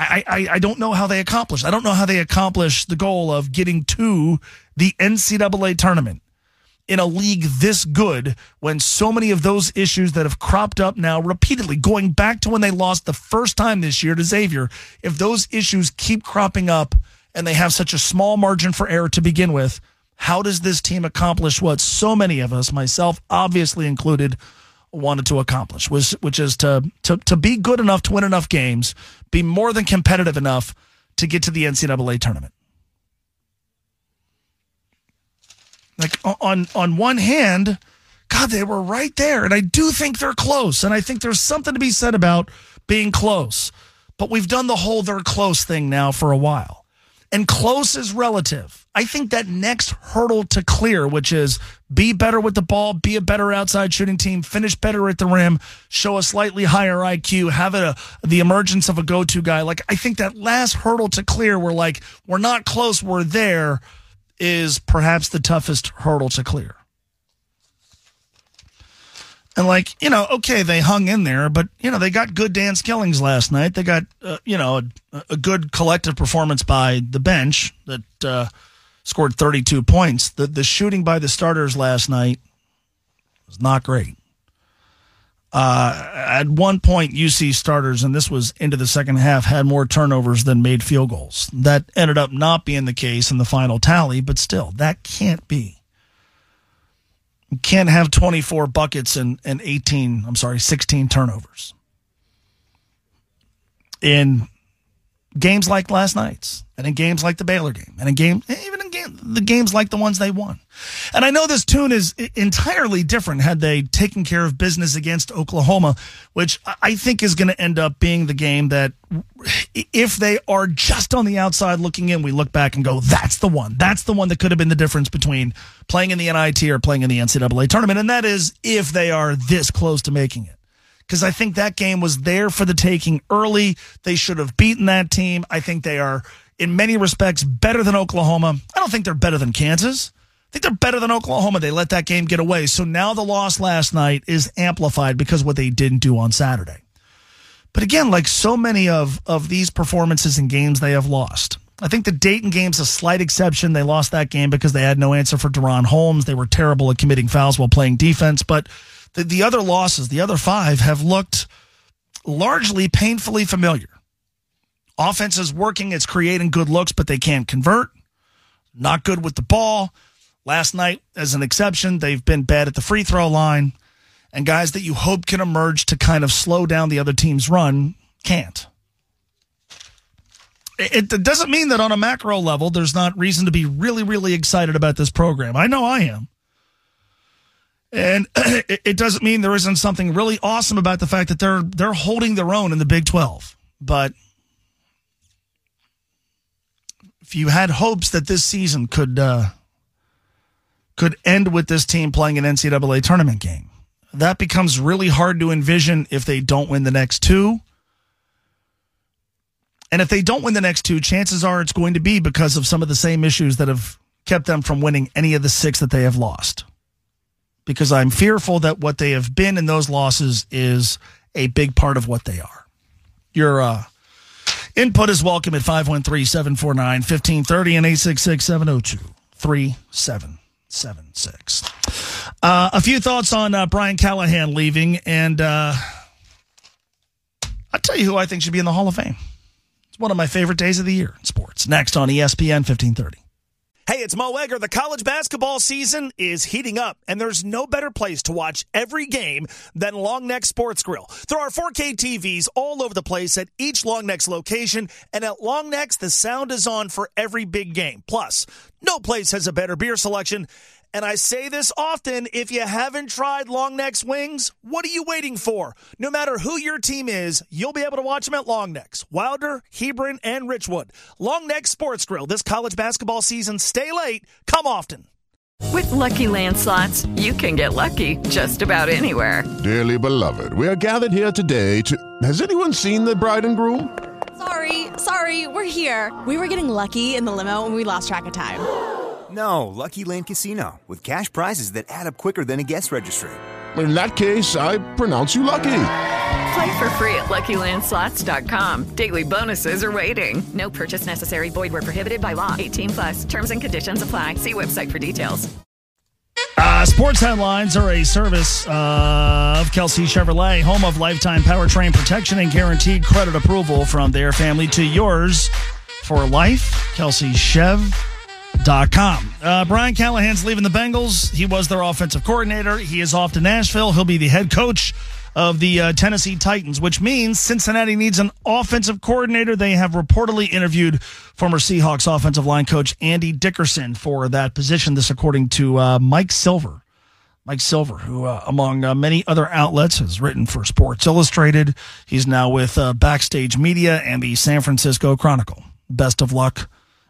I, I, I don't know how they accomplish. I don't know how they accomplish the goal of getting to the NCAA tournament in a league this good when so many of those issues that have cropped up now repeatedly, going back to when they lost the first time this year to Xavier, if those issues keep cropping up and they have such a small margin for error to begin with, how does this team accomplish what so many of us, myself obviously included, wanted to accomplish, was which is to to to be good enough to win enough games, be more than competitive enough to get to the NCAA tournament. Like on on one hand, God, they were right there, and I do think they're close, and I think there's something to be said about being close. But we've done the whole they're close thing now for a while. And close is relative. I think that next hurdle to clear, which is be better with the ball, be a better outside shooting team, finish better at the rim, show a slightly higher IQ, have a, the emergence of a go to guy. Like, I think that last hurdle to clear, we're like, we're not close, we're there, is perhaps the toughest hurdle to clear. And like, you know, okay, they hung in there, but you know, they got good Dan Skillings last night. They got, uh, you know, a, a, good collective performance by the bench that uh, scored 32 points. The the shooting by the starters last night was not great. Uh, at one point, UC starters, and this was into the second half, had more turnovers than made field goals. That ended up not being the case in the final tally, but still, that can't be. You can't have 24 buckets and, and 18, I'm sorry, 16 turnovers. In games like last night's, and in games like the Baylor game, and in game, even game, the games like the ones they won. And I know this tune is entirely different had they taken care of business against Oklahoma, which I think is going to end up being the game that, if they are just on the outside looking in, we look back and go, that's the one. That's the one that could have been the difference between playing in the NIT or playing in the NCAA tournament. And that is if they are this close to making it because I think that game was there for the taking early. They should have beaten that team. I think they are, in many respects, better than Oklahoma. I don't think they're better than Kansas. I think they're better than Oklahoma. They let that game get away. So now the loss last night is amplified because what they didn't do on Saturday. But again, like so many of, of these performances and games they have lost. I think the Dayton game's a slight exception. They lost that game because they had no answer for DaRon Holmes. They were terrible at committing fouls while playing defense. But the, the other losses, the other five, have looked largely painfully familiar. Offense is working, it's creating good looks, but they can't convert. Not good with the ball. Last night, as an exception, they've been bad at the free throw line. And guys that you hope can emerge to kind of slow down the other team's run can't. It, doesn't mean that on a macro level, there's not reason to be really, really excited about this program. I know I am. And it doesn't mean there isn't something really awesome about the fact that they're they're holding their own in the Big 12. But if you had hopes that this season could uh, could end with this team playing an NCAA tournament game, that becomes really hard to envision if they don't win the next two. And if they don't win the next two, chances are it's going to be because of some of the same issues that have kept them from winning any of the six that they have lost because I'm fearful that what they have been in those losses is a big part of what they are. Your uh, input is welcome at 513 749 1530 and 866 702 3776. Uh, a few thoughts on uh, Brian Callahan leaving, and uh, I'll tell you who I think should be in the Hall of Fame. It's one of my favorite days of the year in sports. Next on ESPN 1530. Hey, it's Mo Egger. The college basketball season is heating up, and there's no better place to watch every game than Long Neck Sports Grill. There are 4K TVs all over the place at each Long Neck's location, and at Long Neck's, the sound is on for every big game. Plus, no place has a better beer selection and I say this often if you haven't tried Long Neck's wings, what are you waiting for? No matter who your team is, you'll be able to watch them at Long Neck's, Wilder, Hebron, and Richwood. Long Neck Sports Grill this college basketball season. Stay late, come often. With lucky landslots, you can get lucky just about anywhere. Dearly beloved, we are gathered here today to. Has anyone seen the bride and groom? Sorry, sorry, we're here. We were getting lucky in the limo and we lost track of time. No, Lucky Land Casino, with cash prizes that add up quicker than a guest registry. In that case, I pronounce you lucky. Play for free at LuckyLandSlots.com. Daily bonuses are waiting. No purchase necessary. Void where prohibited by law. 18 plus. Terms and conditions apply. See website for details. Uh, sports headlines are a service uh, of Kelsey Chevrolet, home of lifetime powertrain protection and guaranteed credit approval from their family to yours for life. Kelsey Chev com. Uh, Brian Callahan's leaving the Bengals. He was their offensive coordinator. He is off to Nashville. He'll be the head coach of the uh, Tennessee Titans, which means Cincinnati needs an offensive coordinator. They have reportedly interviewed former Seahawks offensive line coach Andy Dickerson for that position. This, according to uh, Mike Silver. Mike Silver, who, uh, among uh, many other outlets, has written for Sports Illustrated. He's now with uh, Backstage Media and the San Francisco Chronicle. Best of luck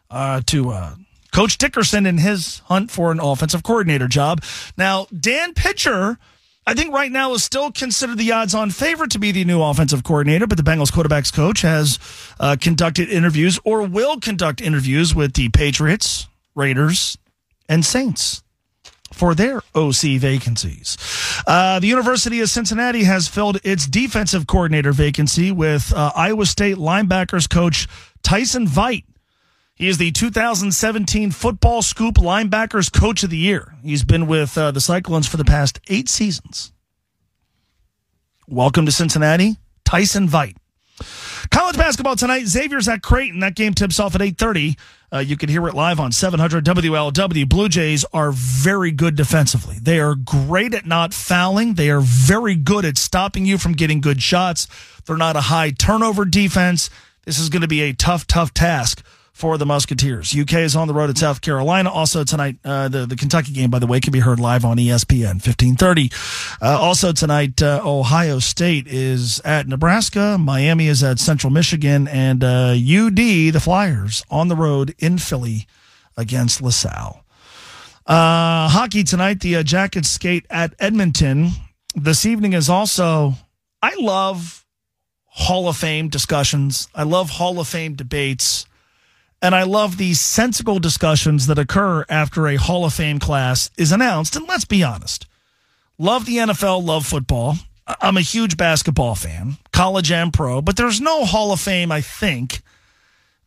uh, to uh, Coach Dickerson in his hunt for an offensive coordinator job. Now, Dan Pitcher, I think right now is still considered the odds on favorite to be the new offensive coordinator, but the Bengals quarterbacks coach has uh, conducted interviews or will conduct interviews with the Patriots, Raiders, and Saints for their OC vacancies. Uh, the University of Cincinnati has filled its defensive coordinator vacancy with uh, Iowa State linebackers coach Tyson Veit. He is the 2017 Football Scoop Linebackers Coach of the Year. He's been with uh, the Cyclones for the past eight seasons. Welcome to Cincinnati, Tyson Veit. College basketball tonight. Xavier's at Creighton. That game tips off at 8:30. Uh, you can hear it live on 700 WLW. Blue Jays are very good defensively. They are great at not fouling. They are very good at stopping you from getting good shots. They're not a high turnover defense. This is going to be a tough, tough task for the Musketeers. UK is on the road at South Carolina. Also tonight, uh, the the Kentucky game, by the way, can be heard live on ESPN fifteen thirty. Uh, also tonight, uh, Ohio State is at Nebraska. Miami is at Central Michigan, and UD, uh, the Flyers, on the road in Philly against LaSalle. Uh, hockey tonight, the uh, Jackets skate at Edmonton. This evening is also. I love Hall of Fame discussions. I love Hall of Fame debates. And I love these sensible discussions that occur after a Hall of Fame class is announced. And let's be honest love the NFL, love football. I'm a huge basketball fan, college and pro, but there's no Hall of Fame, I think,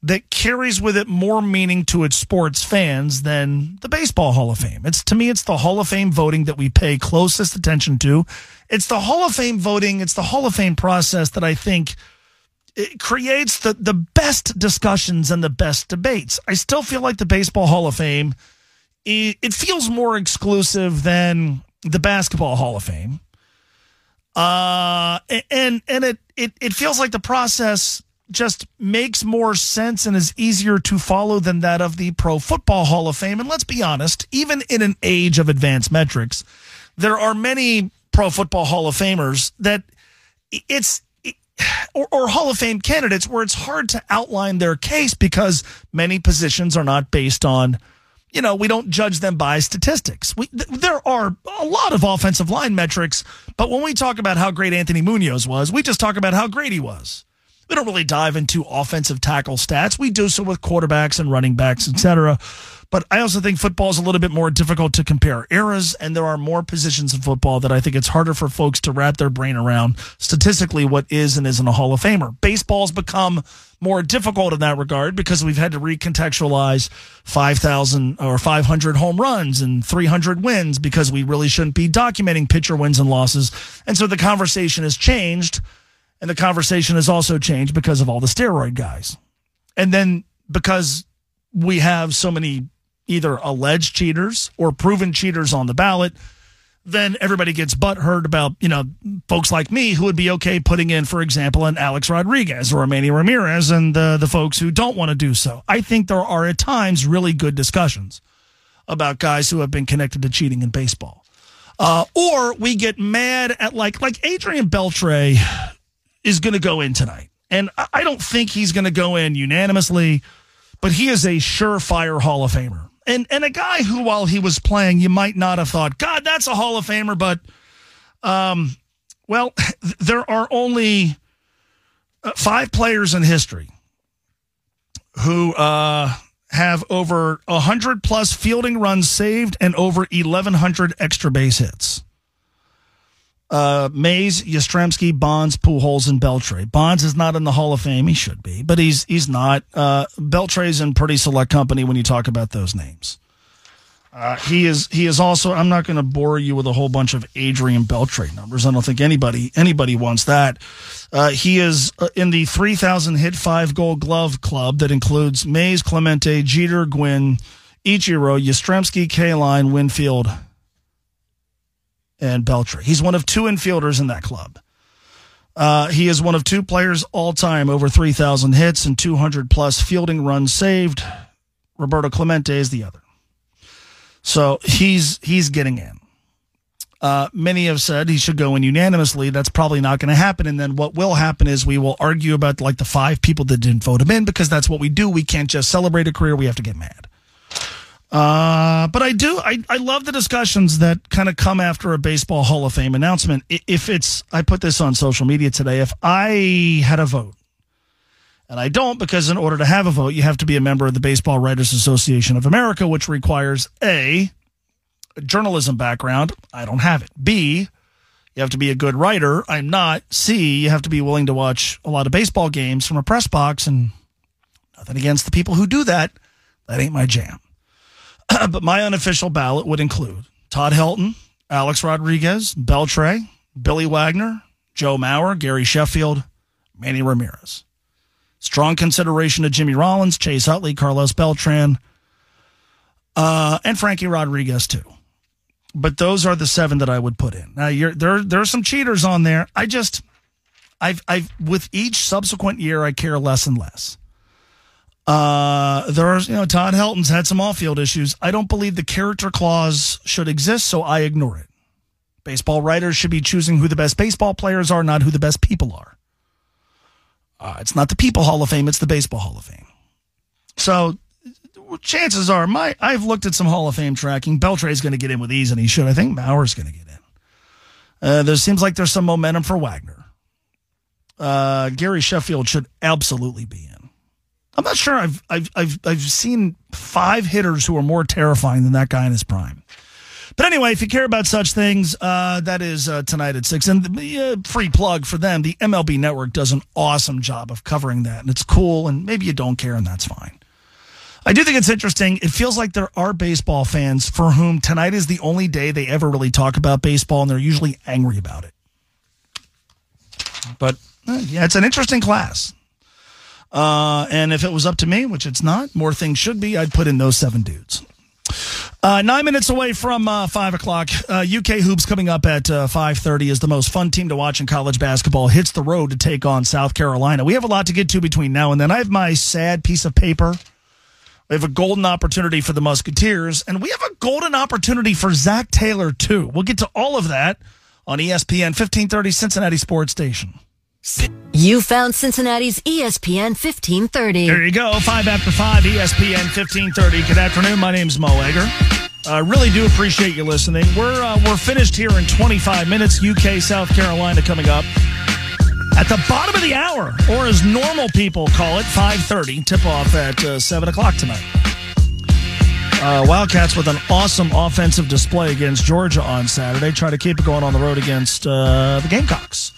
that carries with it more meaning to its sports fans than the Baseball Hall of Fame. It's to me, it's the Hall of Fame voting that we pay closest attention to. It's the Hall of Fame voting, it's the Hall of Fame process that I think it creates the, the best discussions and the best debates. I still feel like the Baseball Hall of Fame, it, it feels more exclusive than the Basketball Hall of Fame. Uh, and and it, it it feels like the process just makes more sense and is easier to follow than that of the Pro Football Hall of Fame. And let's be honest, even in an age of advanced metrics, there are many Pro Football Hall of Famers that it's or, or, Hall of Fame candidates where it's hard to outline their case because many positions are not based on, you know, we don't judge them by statistics. We, th- there are a lot of offensive line metrics, but when we talk about how great Anthony Munoz was, we just talk about how great he was. We don't really dive into offensive tackle stats. We do so with quarterbacks and running backs, etc. But I also think football is a little bit more difficult to compare eras, and there are more positions in football that I think it's harder for folks to wrap their brain around statistically what is and isn't a Hall of Famer. Baseball's become more difficult in that regard because we've had to recontextualize 5,000 or 500 home runs and 300 wins because we really shouldn't be documenting pitcher wins and losses. And so the conversation has changed, and the conversation has also changed because of all the steroid guys. And then because we have so many either alleged cheaters or proven cheaters on the ballot, then everybody gets butthurt about, you know, folks like me who would be okay putting in, for example, an Alex Rodriguez or a Manny Ramirez and the, the folks who don't want to do so. I think there are at times really good discussions about guys who have been connected to cheating in baseball. Uh, or we get mad at like, like Adrian Beltre is going to go in tonight. And I don't think he's going to go in unanimously, but he is a surefire Hall of Famer and and a guy who, while he was playing, you might not have thought, God, that's a Hall of Famer, but um, well, there are only uh, five players in history who uh, have over hundred plus fielding runs saved and over eleven hundred extra base hits uh, Mays, Yastrzemski, Bonds, Pujols, and Beltre. Bonds is not in the Hall of Fame. He should be, but he's he's not. Uh, Beltre's in pretty select company when you talk about those names. Uh, he is he is also. I'm not going to bore you with a whole bunch of Adrian Beltre numbers. I don't think anybody anybody wants that. Uh, he is uh, in the 3,000 hit five gold glove club that includes Mays, Clemente, Jeter, Gwynn, Ichiro, Yastrzemski, Kaline, Winfield, and Beltre. He's one of two infielders in that club. Uh, he is one of two players all time over 3,000 hits and 200 plus fielding runs saved. Roberto Clemente is the other. So he's he's getting in. Uh, many have said he should go in unanimously. That's probably not going to happen. And then what will happen is we will argue about like the five people that didn't vote him in because that's what we do. We can't just celebrate a career. We have to get mad. Uh, but I do. I, I love the discussions that kind of come after a baseball Hall of Fame announcement. If it's, I put this on social media today. If I had a vote, and I don't because in order to have a vote, you have to be a member of the Baseball Writers Association of America, which requires A, a journalism background. I don't have it. B, you have to be a good writer. I'm not. C, you have to be willing to watch a lot of baseball games from a press box. And nothing against the people who do that. That ain't my jam. but my unofficial ballot would include Todd Helton, Alex Rodriguez, Beltre, Billy Wagner, Joe Mauer, Gary Sheffield, Manny Ramirez. Strong consideration of Jimmy Rollins, Chase Utley, Carlos Beltran, uh, and Frankie Rodriguez too. But those are the seven that I would put in. Now, there there are some cheaters on there. I just, I've I've with each subsequent year, I care less and less. Uh, there's, you know, Todd Helton's had some off field issues. I don't believe the character clause should exist, so I ignore it. Baseball writers should be choosing who the best baseball players are, not who the best people are. Uh, it's not the People Hall of Fame, it's the Baseball Hall of Fame. So chances are, my I've looked at some Hall of Fame tracking. Beltre's going to get in with ease, and he should. I think Mauer's going to get in. Uh, there seems like there's some momentum for Wagner. Uh, Gary Sheffield should absolutely be in. I'm not sure. I've I've I've I've seen five hitters who are more terrifying than that guy in his prime. But anyway, if you care about such things, uh, that is uh, tonight at six. And the uh, free plug for them: the MLB Network does an awesome job of covering that, and it's cool. And maybe you don't care, and that's fine. I do think it's interesting. It feels like there are baseball fans for whom tonight is the only day they ever really talk about baseball, and they're usually angry about it. But uh, yeah, it's an interesting class. Uh, and if it was up to me, which it's not, more things should be, I'd put in those seven dudes. Uh, nine minutes away from uh, five o'clock. Uh, UK hoops coming up at uh, five thirty is the most fun team to watch in college basketball. Hits the road to take on South Carolina. We have a lot to get to between now and then. I have my sad piece of paper. We have a golden opportunity for the Musketeers, and we have a golden opportunity for Zac Taylor too. We'll get to all of that on ESPN fifteen thirty Cincinnati Sports Station. You found Cincinnati's ESPN 1530. There you go. Five after five, ESPN 1530. Good afternoon. My name's Mo Egger. I uh, really do appreciate you listening. We're uh, we're finished here in 25 minutes. UK, South Carolina coming up at the bottom of the hour, or as normal people call it, 5:30. Tip off at uh, seven o'clock tonight. Uh, Wildcats with an awesome offensive display against Georgia on Saturday. Try to keep it going on the road against uh, the Gamecocks.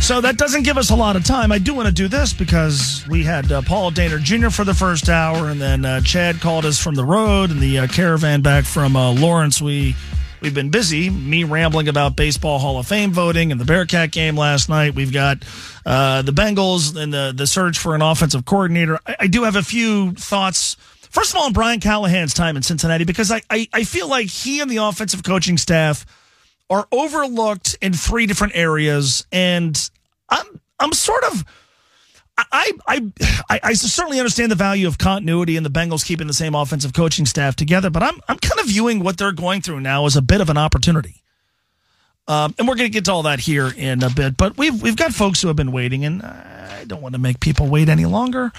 So that doesn't give us a lot of time. I do want to do this because we had uh, Paul Dehner Jr. for the first hour, and then uh, Chad called us from the road and the uh, caravan back from uh, Lawrence. We we've been busy. Me rambling about baseball Hall of Fame voting and the Bearcat game last night. We've got uh, the Bengals and the the search for an offensive coordinator. I, I do have a few thoughts. First of all, on Brian Callahan's time in Cincinnati, because I, I, I feel like he and the offensive coaching staff are overlooked in three different areas, and I'm I'm sort of I I I, I certainly understand the value of continuity and the Bengals keeping the same offensive coaching staff together, but I'm I'm kind of viewing what they're going through now as a bit of an opportunity. Um, and we're going to get to all that here in a bit, but we've we've got folks who have been waiting, and I don't want to make people wait any longer.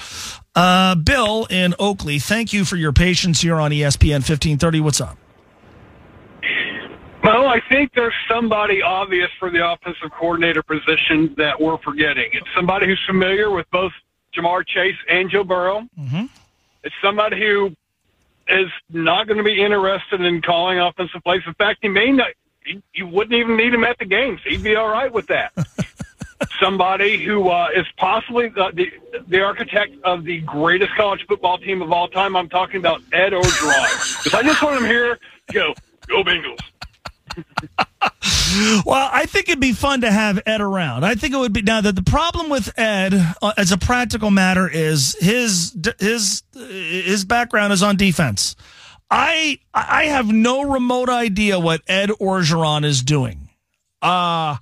Uh, Bill in Oakley, thank you for your patience here on ESPN 1530. What's up? Well, I think there's somebody obvious for the offensive coordinator position that we're forgetting. It's somebody who's familiar with both Ja'Marr Chase and Joe Burrow. Mm-hmm. It's somebody who is not going to be interested in calling offensive plays. In fact, he may not. You, wouldn't even need him at the games. He'd be all right with that. somebody who uh, is possibly the, the the architect of the greatest college football team of all time. I'm talking about Ed Orgeron. Because I just want him here to go, go Bengals. well, I think it'd be fun to have Ed around. I think it would be now that the problem with Ed, uh, as a practical matter, is his his his background is on defense. I I have no remote idea what Ed Orgeron is doing. Uh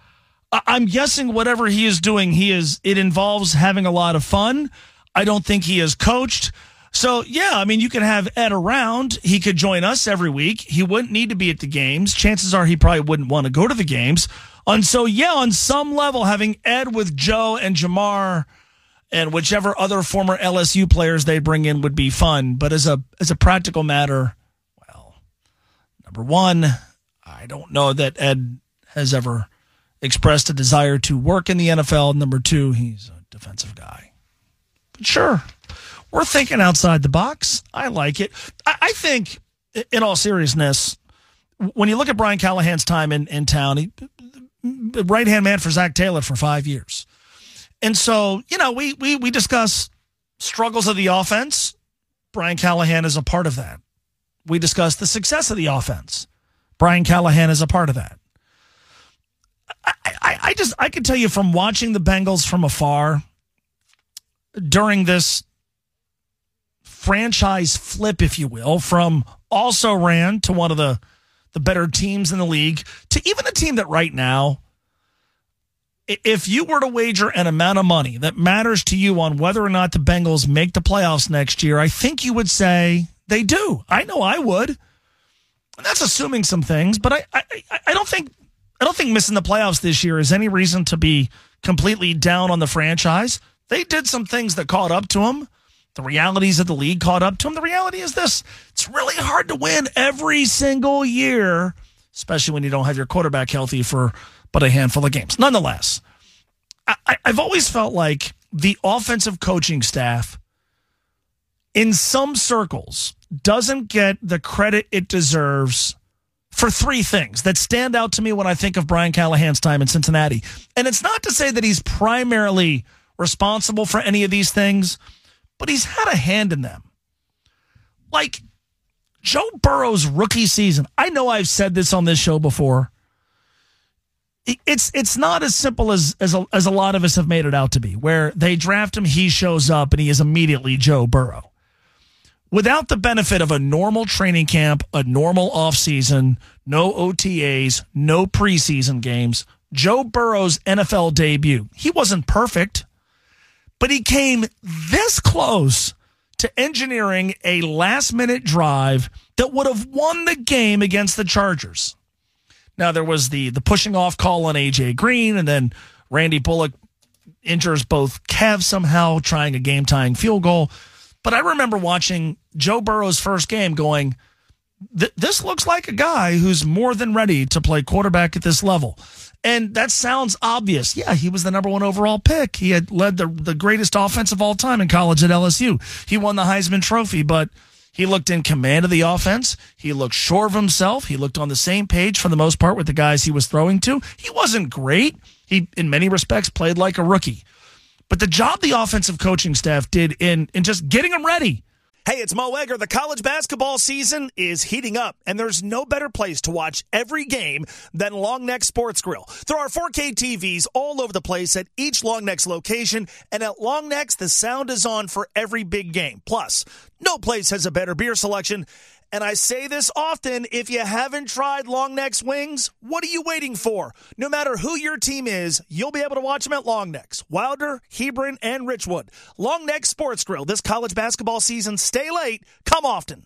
I'm guessing whatever he is doing, he is it involves having a lot of fun. I don't think he is coached. So yeah, I mean you could have Ed around. He could join us every week. He wouldn't need to be at the games. Chances are he probably wouldn't want to go to the games. And so yeah, on some level, having Ed with Joe and Ja'Marr and whichever other former LSU players they bring in would be fun. But as a as a practical matter, well, number one, I don't know that Ed has ever expressed a desire to work in the NFL. Number two, he's a defensive guy. But sure, we're thinking outside the box. I like it. I, I think, in all seriousness, when you look at Brian Callahan's time in, in town, he the right hand man for Zac Taylor for five years. And so, you know, we we we discuss struggles of the offense. Brian Callahan is a part of that. We discuss the success of the offense. Brian Callahan is a part of that. I, I, I just I can tell you from watching the Bengals from afar during this franchise flip, if you will, from also ran to one of the the better teams in the league to even a team that right now if you were to wager an amount of money that matters to you on whether or not the Bengals make the playoffs next year, I think you would say they do. I know I would. And that's assuming some things, but I, I, I don't think I don't think missing the playoffs this year is any reason to be completely down on the franchise. They did some things that caught up to them. The realities of the league caught up to him. The reality is this: it's really hard to win every single year, especially when you don't have your quarterback healthy for but a handful of games. Nonetheless, I, I've always felt like the offensive coaching staff, in some circles, doesn't get the credit it deserves for three things that stand out to me when I think of Brian Callahan's time in Cincinnati. And it's not to say that he's primarily responsible for any of these things, but he's had a hand in them. Like Joe Burrow's rookie season. I know I've said this on this show before it's it's not as simple as as a, as a lot of us have made it out to be where they draft him he shows up and he is immediately Joe Burrow without the benefit of a normal training camp a normal offseason no OTAs no preseason games Joe Burrow's NFL debut he wasn't perfect but he came this close to engineering a last minute drive that would have won the game against the Chargers now there was the the pushing off call on AJ Green, and then Randy Bullock injures both calves somehow, trying a game tying field goal. But I remember watching Joe Burrow's first game, going, "This looks like a guy who's more than ready to play quarterback at this level." And that sounds obvious. Yeah, he was the number one overall pick. He had led the the greatest offense of all time in college at LSU. He won the Heisman Trophy, but he looked in command of the offense. He looked sure of himself. He looked on the same page for the most part with the guys he was throwing to. He wasn't great. He, in many respects, played like a rookie. But the job the offensive coaching staff did in, in just getting him ready, Hey, it's Mo Egger. The college basketball season is heating up, and there's no better place to watch every game than Long Neck Sports Grill. There are 4K TVs all over the place at each Long Neck's location, and at Long Neck's, the sound is on for every big game. Plus, no place has a better beer selection and I say this often if you haven't tried Long Neck's wings, what are you waiting for? No matter who your team is, you'll be able to watch them at Long Neck's, Wilder, Hebron, and Richwood. Long Neck Sports Grill this college basketball season. Stay late, come often.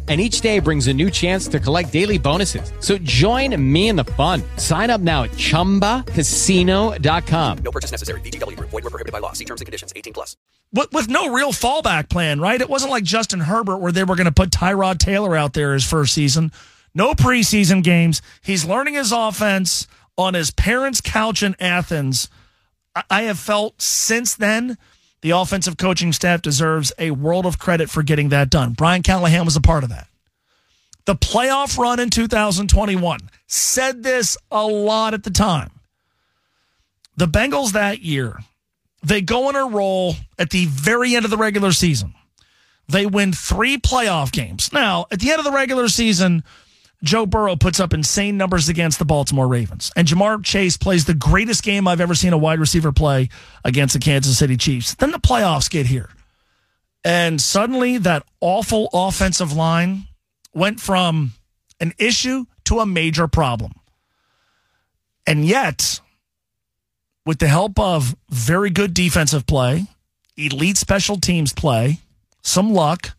and each day brings a new chance to collect daily bonuses. So join me in the fun. Sign up now at ChumbaCasino.com. No purchase necessary. VGW. Void were prohibited by law. See terms and conditions. 18 plus. With, with no real fallback plan, right? It wasn't like Justin Herbert where they were going to put Tyrod Taylor out there his first season. No preseason games. He's learning his offense on his parents' couch in Athens. I, I have felt since then – the offensive coaching staff deserves a world of credit for getting that done. Brian Callahan was a part of that. The playoff run in 2021 said this a lot at the time. The Bengals that year They go on a roll at the very end of the regular season. They win three playoff games. Now, at the end of the regular season, Joe Burrow puts up insane numbers against the Baltimore Ravens. And Ja'Marr Chase plays the greatest game I've ever seen a wide receiver play against the Kansas City Chiefs. Then the playoffs get here. And suddenly that awful offensive line went from an issue to a major problem. And yet, with the help of very good defensive play, elite special teams play, some luck,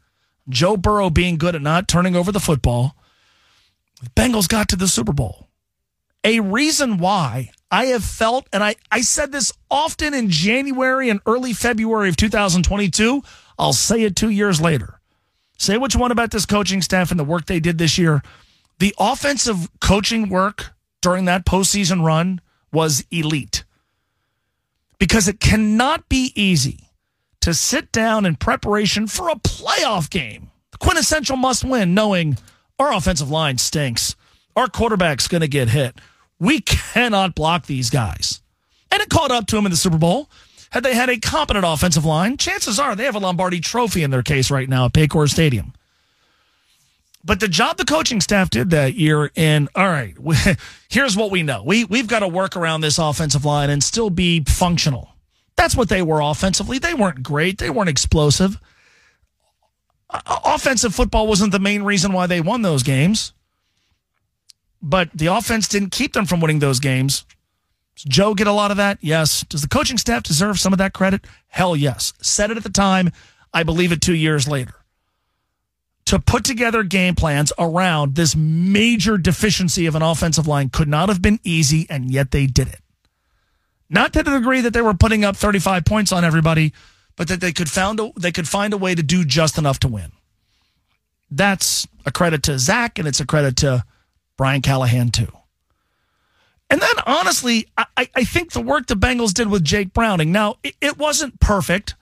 Joe Burrow being good at not turning over the football, Bengals got to the Super Bowl. A reason why I have felt, and I, I said this often in January and early February of 2022, I'll say it two years later. Say what you want about this coaching staff and the work they did this year. The offensive coaching work during that postseason run was elite because it cannot be easy to sit down in preparation for a playoff game, the quintessential must win, knowing our offensive line stinks. Our quarterback's going to get hit. We cannot block these guys. And it caught up to him in the Super Bowl. Had they had a competent offensive line, chances are they have a Lombardi trophy in their case right now at Paycor Stadium. But the job the coaching staff did that year in, all right, we, here's what we know. We, we've got to work around this offensive line and still be functional. That's what they were offensively. They weren't great. They weren't explosive. Offensive football wasn't the main reason why they won those games. But the offense didn't keep them from winning those games. Does Joe get a lot of that? Yes. Does the coaching staff deserve some of that credit? Hell yes. Said it at the time. I believe it two years later. To put together game plans around this major deficiency of an offensive line could not have been easy, and yet they did it. Not to the degree that they were putting up 35 points on everybody, but that they could found a, they could find a way to do just enough to win. That's a credit to Zac, and it's a credit to Brian Callahan too. And then honestly, I, I think the work the Bengals did with Jake Browning. Now it, it wasn't perfect.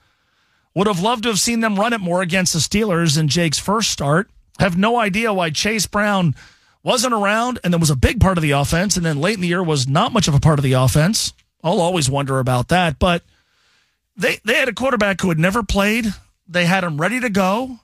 Would have loved to have seen them run it more against the Steelers in Jake's first start. Have no idea why Chase Brown wasn't around and then was a big part of the offense, and then late in the year was not much of a part of the offense. I'll always wonder about that, but they they had a quarterback who had never played. They had him ready to go.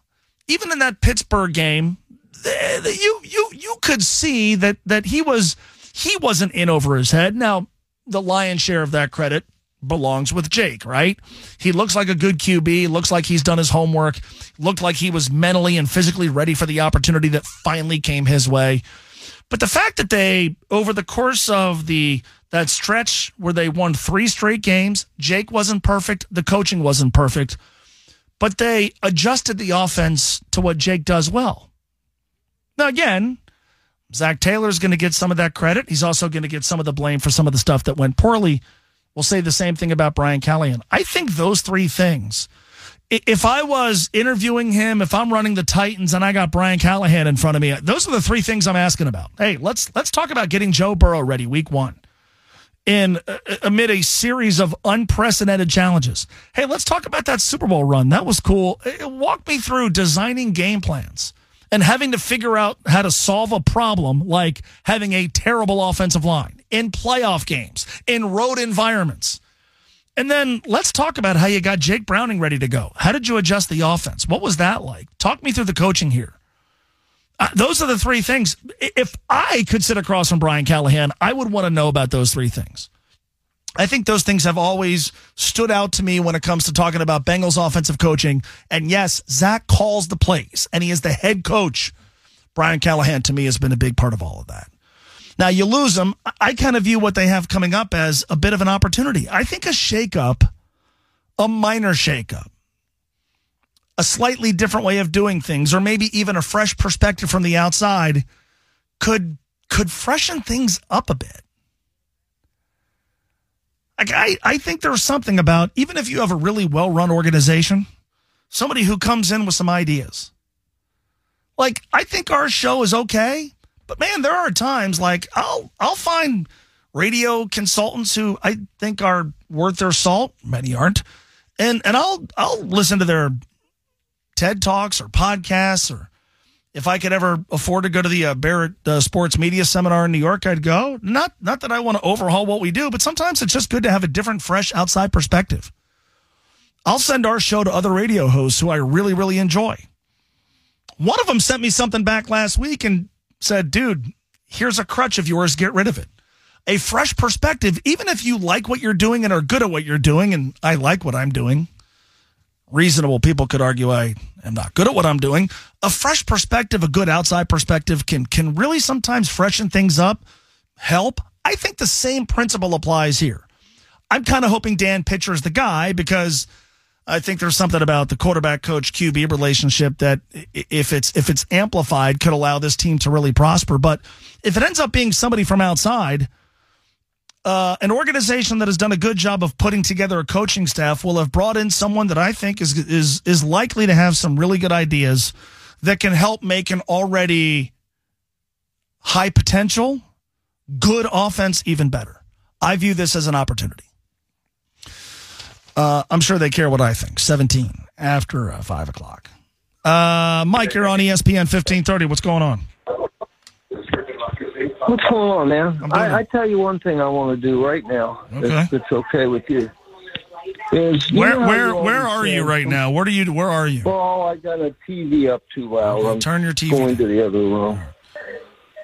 Even in that Pittsburgh game, they, they, you you you could see that that he was he wasn't in over his head. Now, the lion's share of that credit belongs with Jake, right? He looks like a good QB, looks like he's done his homework, looked like he was mentally and physically ready for the opportunity that finally came his way. But the fact that they over the course of the that stretch where they won 3 straight games, Jake wasn't perfect, the coaching wasn't perfect, but they adjusted the offense to what Jake does well. Now again, Zac Taylor's going to get some of that credit. He's also going to get some of the blame for some of the stuff that went poorly. We'll say the same thing about Brian Callahan. I think those three things. If I was interviewing him, if I'm running the Titans and I got Brian Callahan in front of me, those are the three things I'm asking about. Hey, let's let's talk about getting Joe Burrow ready week 1 in uh, uh amid a series of unprecedented challenges. Hey, let's talk about that Super Bowl run. That was cool. Uh, uh, walk me through designing game plans and having to figure out how to solve a problem like having a terrible offensive line in playoff games, in road environments. And then let's talk about how you got Jake Browning ready to go. How did you adjust the offense? What was that like? Talk me through the coaching here. Uh, those are the three things. If I could sit across from Brian Callahan, I would want to know about those three things. I think those things have always stood out to me when it comes to talking about Bengals offensive coaching. And yes, Zac calls the plays, and he is the head coach. Brian Callahan, to me, has been a big part of all of that. Now, you lose them. I kind of view what they have coming up as a bit of an opportunity. I think a shakeup, a minor shakeup, a slightly different way of doing things, or maybe even a fresh perspective from the outside could could freshen things up a bit. Like I, I think there's something about even if you have a really well run organization, somebody who comes in with some ideas. Like I think our show is okay, but man, there are times like I'll I'll find radio consultants who I think are worth their salt. Many aren't, and and I'll I'll listen to their TED talks or podcasts or if I could ever afford to go to the uh, Barrett uh, Sports Media Seminar in New York, I'd go. Not not that I want to overhaul what we do, but sometimes it's just good to have a different, fresh outside perspective. I'll send our show to other radio hosts who I really, really enjoy. One of them sent me something back last week and said, dude, here's a crutch of yours, get rid of it. A fresh perspective, even if you like what you're doing and are good at what you're doing, and I like what I'm doing, reasonable people could argue I am not good at what I'm doing. A fresh perspective, a good outside perspective can can really sometimes freshen things up, help. I think the same principle applies here. I'm kind of hoping Dan Pitcher is the guy because I think there's something about the quarterback coach QB relationship that if it's if it's amplified could allow this team to really prosper. But if it ends up being somebody from outside, uh, an organization that has done a good job of putting together a coaching staff will have brought in someone that I think is is is likely to have some really good ideas that can help make an already high potential, good offense even better. I view this as an opportunity. Uh, I'm sure they care what I think. 17 after uh, 5 o'clock. Uh, Mike, you're on ESPN 1530. What's going on? What's going on, man? I, I tell you one thing I want to do right now. Okay. If it's okay with you. Is you Where where you where are you right now? Where do you where are you? Well, I got a TV up too loud. I'm turn your TV Going to the other room.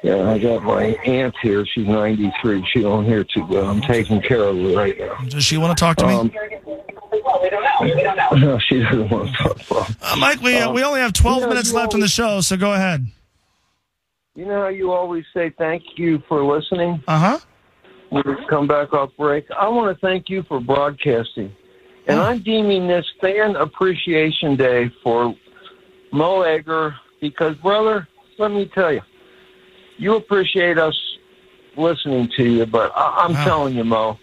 Yeah, I got my aunt here. She's 93. She don't hear too well. I'm taking care of her right now. Does she want to talk to me? Um, no, she doesn't want to talk. Well, Uh, Mike, we uh, we only have 12 you know, minutes you left in the show, so go ahead. You know how you always say thank you for listening? Uh huh. When we come back off break, I want to thank you for broadcasting. And I'm deeming this Fan Appreciation Day for Mo Egger because, brother, let me tell you, you appreciate us listening to you, but I- I'm telling you, Mo,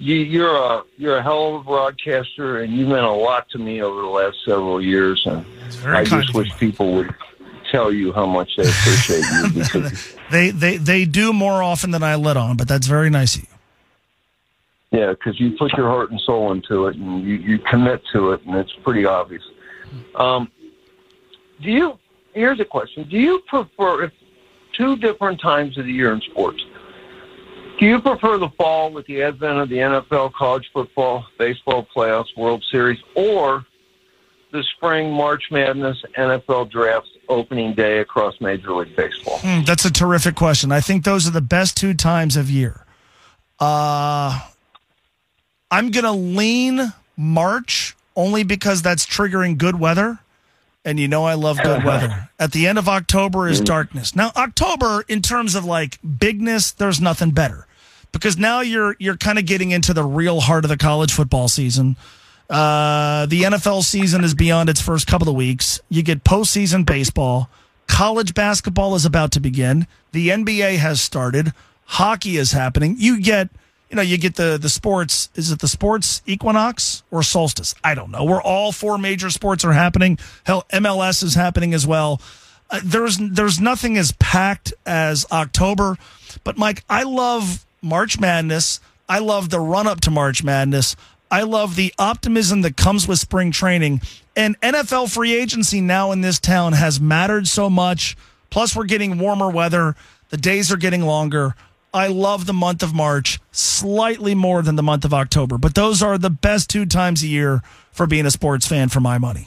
you, you're a you're a hell of a broadcaster, and you meant a lot to me over the last several years. And I just wish people would tell you how much they appreciate you because They they they do more often than I let on, but that's very nice of you. Yeah, because you put your heart and soul into it, and you, you commit to it, and it's pretty obvious. Um, do you? Here's a question: Do you prefer if two different times of the year in sports? Do you prefer the fall with the advent of the NFL, college football, baseball playoffs, World Series, or the spring March Madness, NFL drafts, opening day across Major League Baseball? Hmm, that's a terrific question. I think those are the best two times of year. Uh, I'm going to lean March only because that's triggering good weather. And you know I love good weather. At the end of October is darkness. Now October in terms of like bigness, there's nothing better. Because now you're you're kind of getting into the real heart of the college football season. Uh, the NFL season is beyond its first couple of weeks. You get postseason baseball. College basketball is about to begin. The NBA has started. Hockey is happening. You get, you know, you get the the sports. Is it the sports equinox or solstice? I don't know. Where all four major sports are happening. Hell, MLS is happening as well. Uh, there's there's nothing as packed as October. But Mike, I love March Madness. I love the run up to March Madness. I love the optimism that comes with spring training. And NFL free agency now in this town has mattered so much. Plus, we're getting warmer weather. The days are getting longer. I love the month of March slightly more than the month of October, but those are the best two times a year for being a sports fan for my money.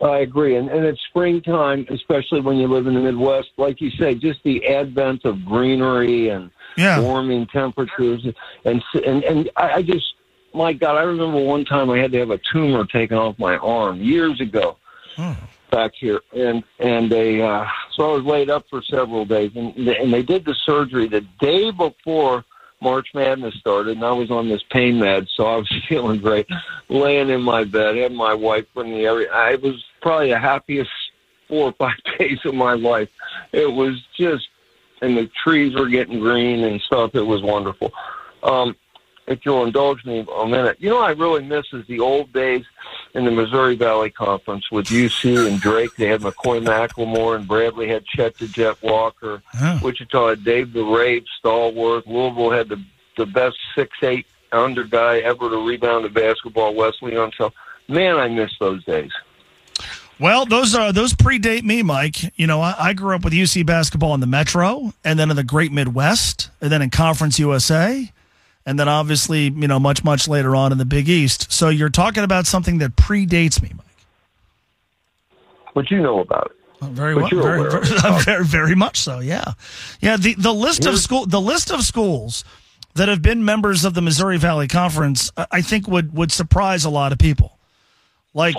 I agree, and, and it's springtime, especially when you live in the Midwest. Like you say, just the advent of greenery and Yeah. warming temperatures, and and and I, I just, my God, I remember one time I had to have a tumor taken off my arm years ago back here, and and they, uh, so I was laid up for several days, and and they did the surgery the day before March Madness started, and I was on this pain med, so I was feeling great, laying in my bed, had my wife in the area. I was probably the happiest four or five days of my life. It was just, and the trees were getting green and stuff. It was wonderful. Um, if you'll indulge me a minute, you know, what I really miss is the old days in the Missouri Valley Conference with UC and Drake. They had McCoy McLemore and Bradley had Chet the Jet Walker. Wichita had Dave the Rave Stallworth. Louisville had the the best six eight under guy ever to rebound a basketball, Wes Unseld. So, man, I miss those days. Well, those are those predate me, Mike. You know, I, I grew up with UC basketball in the Metro, and then in the Great Midwest, and then in Conference USA, and then obviously, you know, much, much later on in the Big East. So you're talking about something that predates me, Mike. But you know about it. Very well, very, very, very, very much so. Yeah, yeah. The the list of school, the list of schools that have been members of the Missouri Valley Conference, I I think would would surprise a lot of people. Like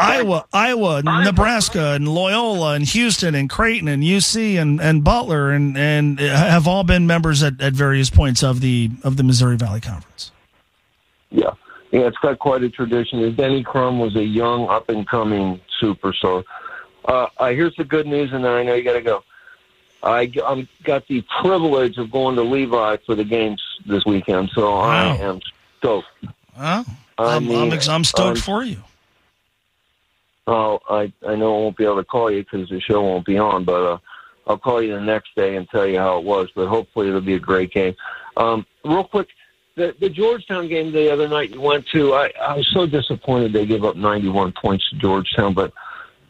Iowa, Iowa, Nebraska, and Loyola, and Houston, and Creighton, and UC, and, and Butler, and and have all been members at, at various points of the of the Missouri Valley Conference. Yeah. Yeah, it's got quite a tradition. Denny Crum was a young, up and coming superstar. Uh, uh, here's the good news, and then I know you got to go. I I'm got the privilege of going to Levi for the games this weekend, so I am stoked. Well, I I'm, mean, I'm, I'm stoked um, for you. Oh, I I know I won't be able to call you because the show won't be on, but uh, I'll call you the next day and tell you how it was. But hopefully it'll be a great game. Um, real quick, the the Georgetown game the other night you went to, I I was so disappointed they gave up 91 points to Georgetown, but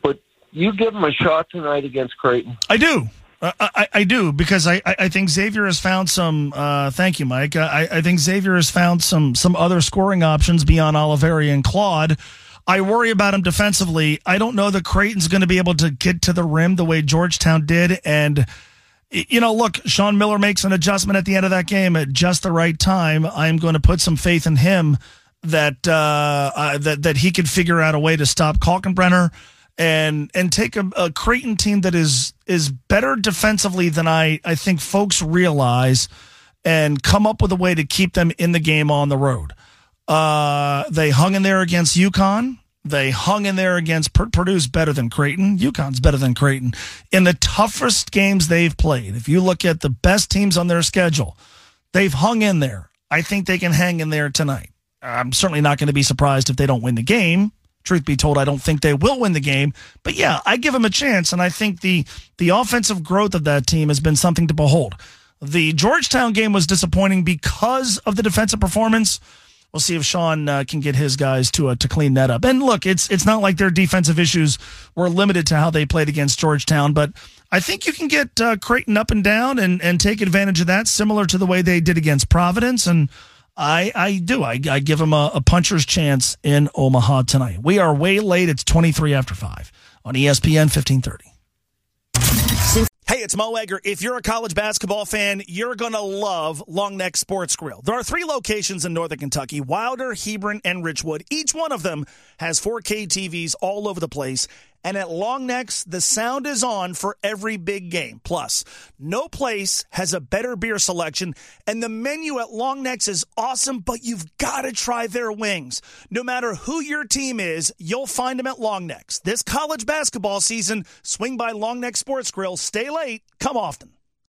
but you give them a shot tonight against Creighton. I do. Uh, I, I do because I, I think Xavier has found some. Uh, thank you, Mike. I, I think Xavier has found some some other scoring options beyond Olivari and Claude. I worry about him defensively. I don't know that Creighton's going to be able to get to the rim the way Georgetown did. And you know, look, Sean Miller makes an adjustment at the end of that game at just the right time. I'm going to put some faith in him that uh, uh, that that he could figure out a way to stop Kalkbrenner and and take a, a Creighton team that is is better defensively than I I think folks realize, and come up with a way to keep them in the game on the road. Uh, they hung in there against UConn. They hung in there against Purdue's better than Creighton. UConn's better than Creighton in the toughest games they've played. If you look at the best teams on their schedule, they've hung in there. I think they can hang in there tonight. I'm certainly not going to be surprised if they don't win the game. Truth be told, I don't think they will win the game. But yeah, I give them a chance, and I think the the offensive growth of that team has been something to behold. The Georgetown game was disappointing because of the defensive performance. We'll see if Sean uh, can get his guys to uh, to clean that up. And look, it's it's not like their defensive issues were limited to how they played against Georgetown, but I think you can get uh, Creighton up and down and and take advantage of that, similar to the way they did against Providence. And I I do I, I give them a, a puncher's chance in Omaha tonight. We are way late. It's twenty three after five on ESPN fifteen thirty. Hey, it's Mo Egger. If you're a college basketball fan, you're going to love Long Neck Sports Grill. There are three locations in Northern Kentucky Wilder, Hebron, and Richwood. Each one of them has 4K TVs all over the place. And at Longnecks, the sound is on for every big game. Plus, no place has a better beer selection, and the menu at Longnecks is awesome, but you've got to try their wings. No matter who your team is, you'll find them at Longnecks. This college basketball season, swing by Long Neck Sports Grill. Stay late, come often.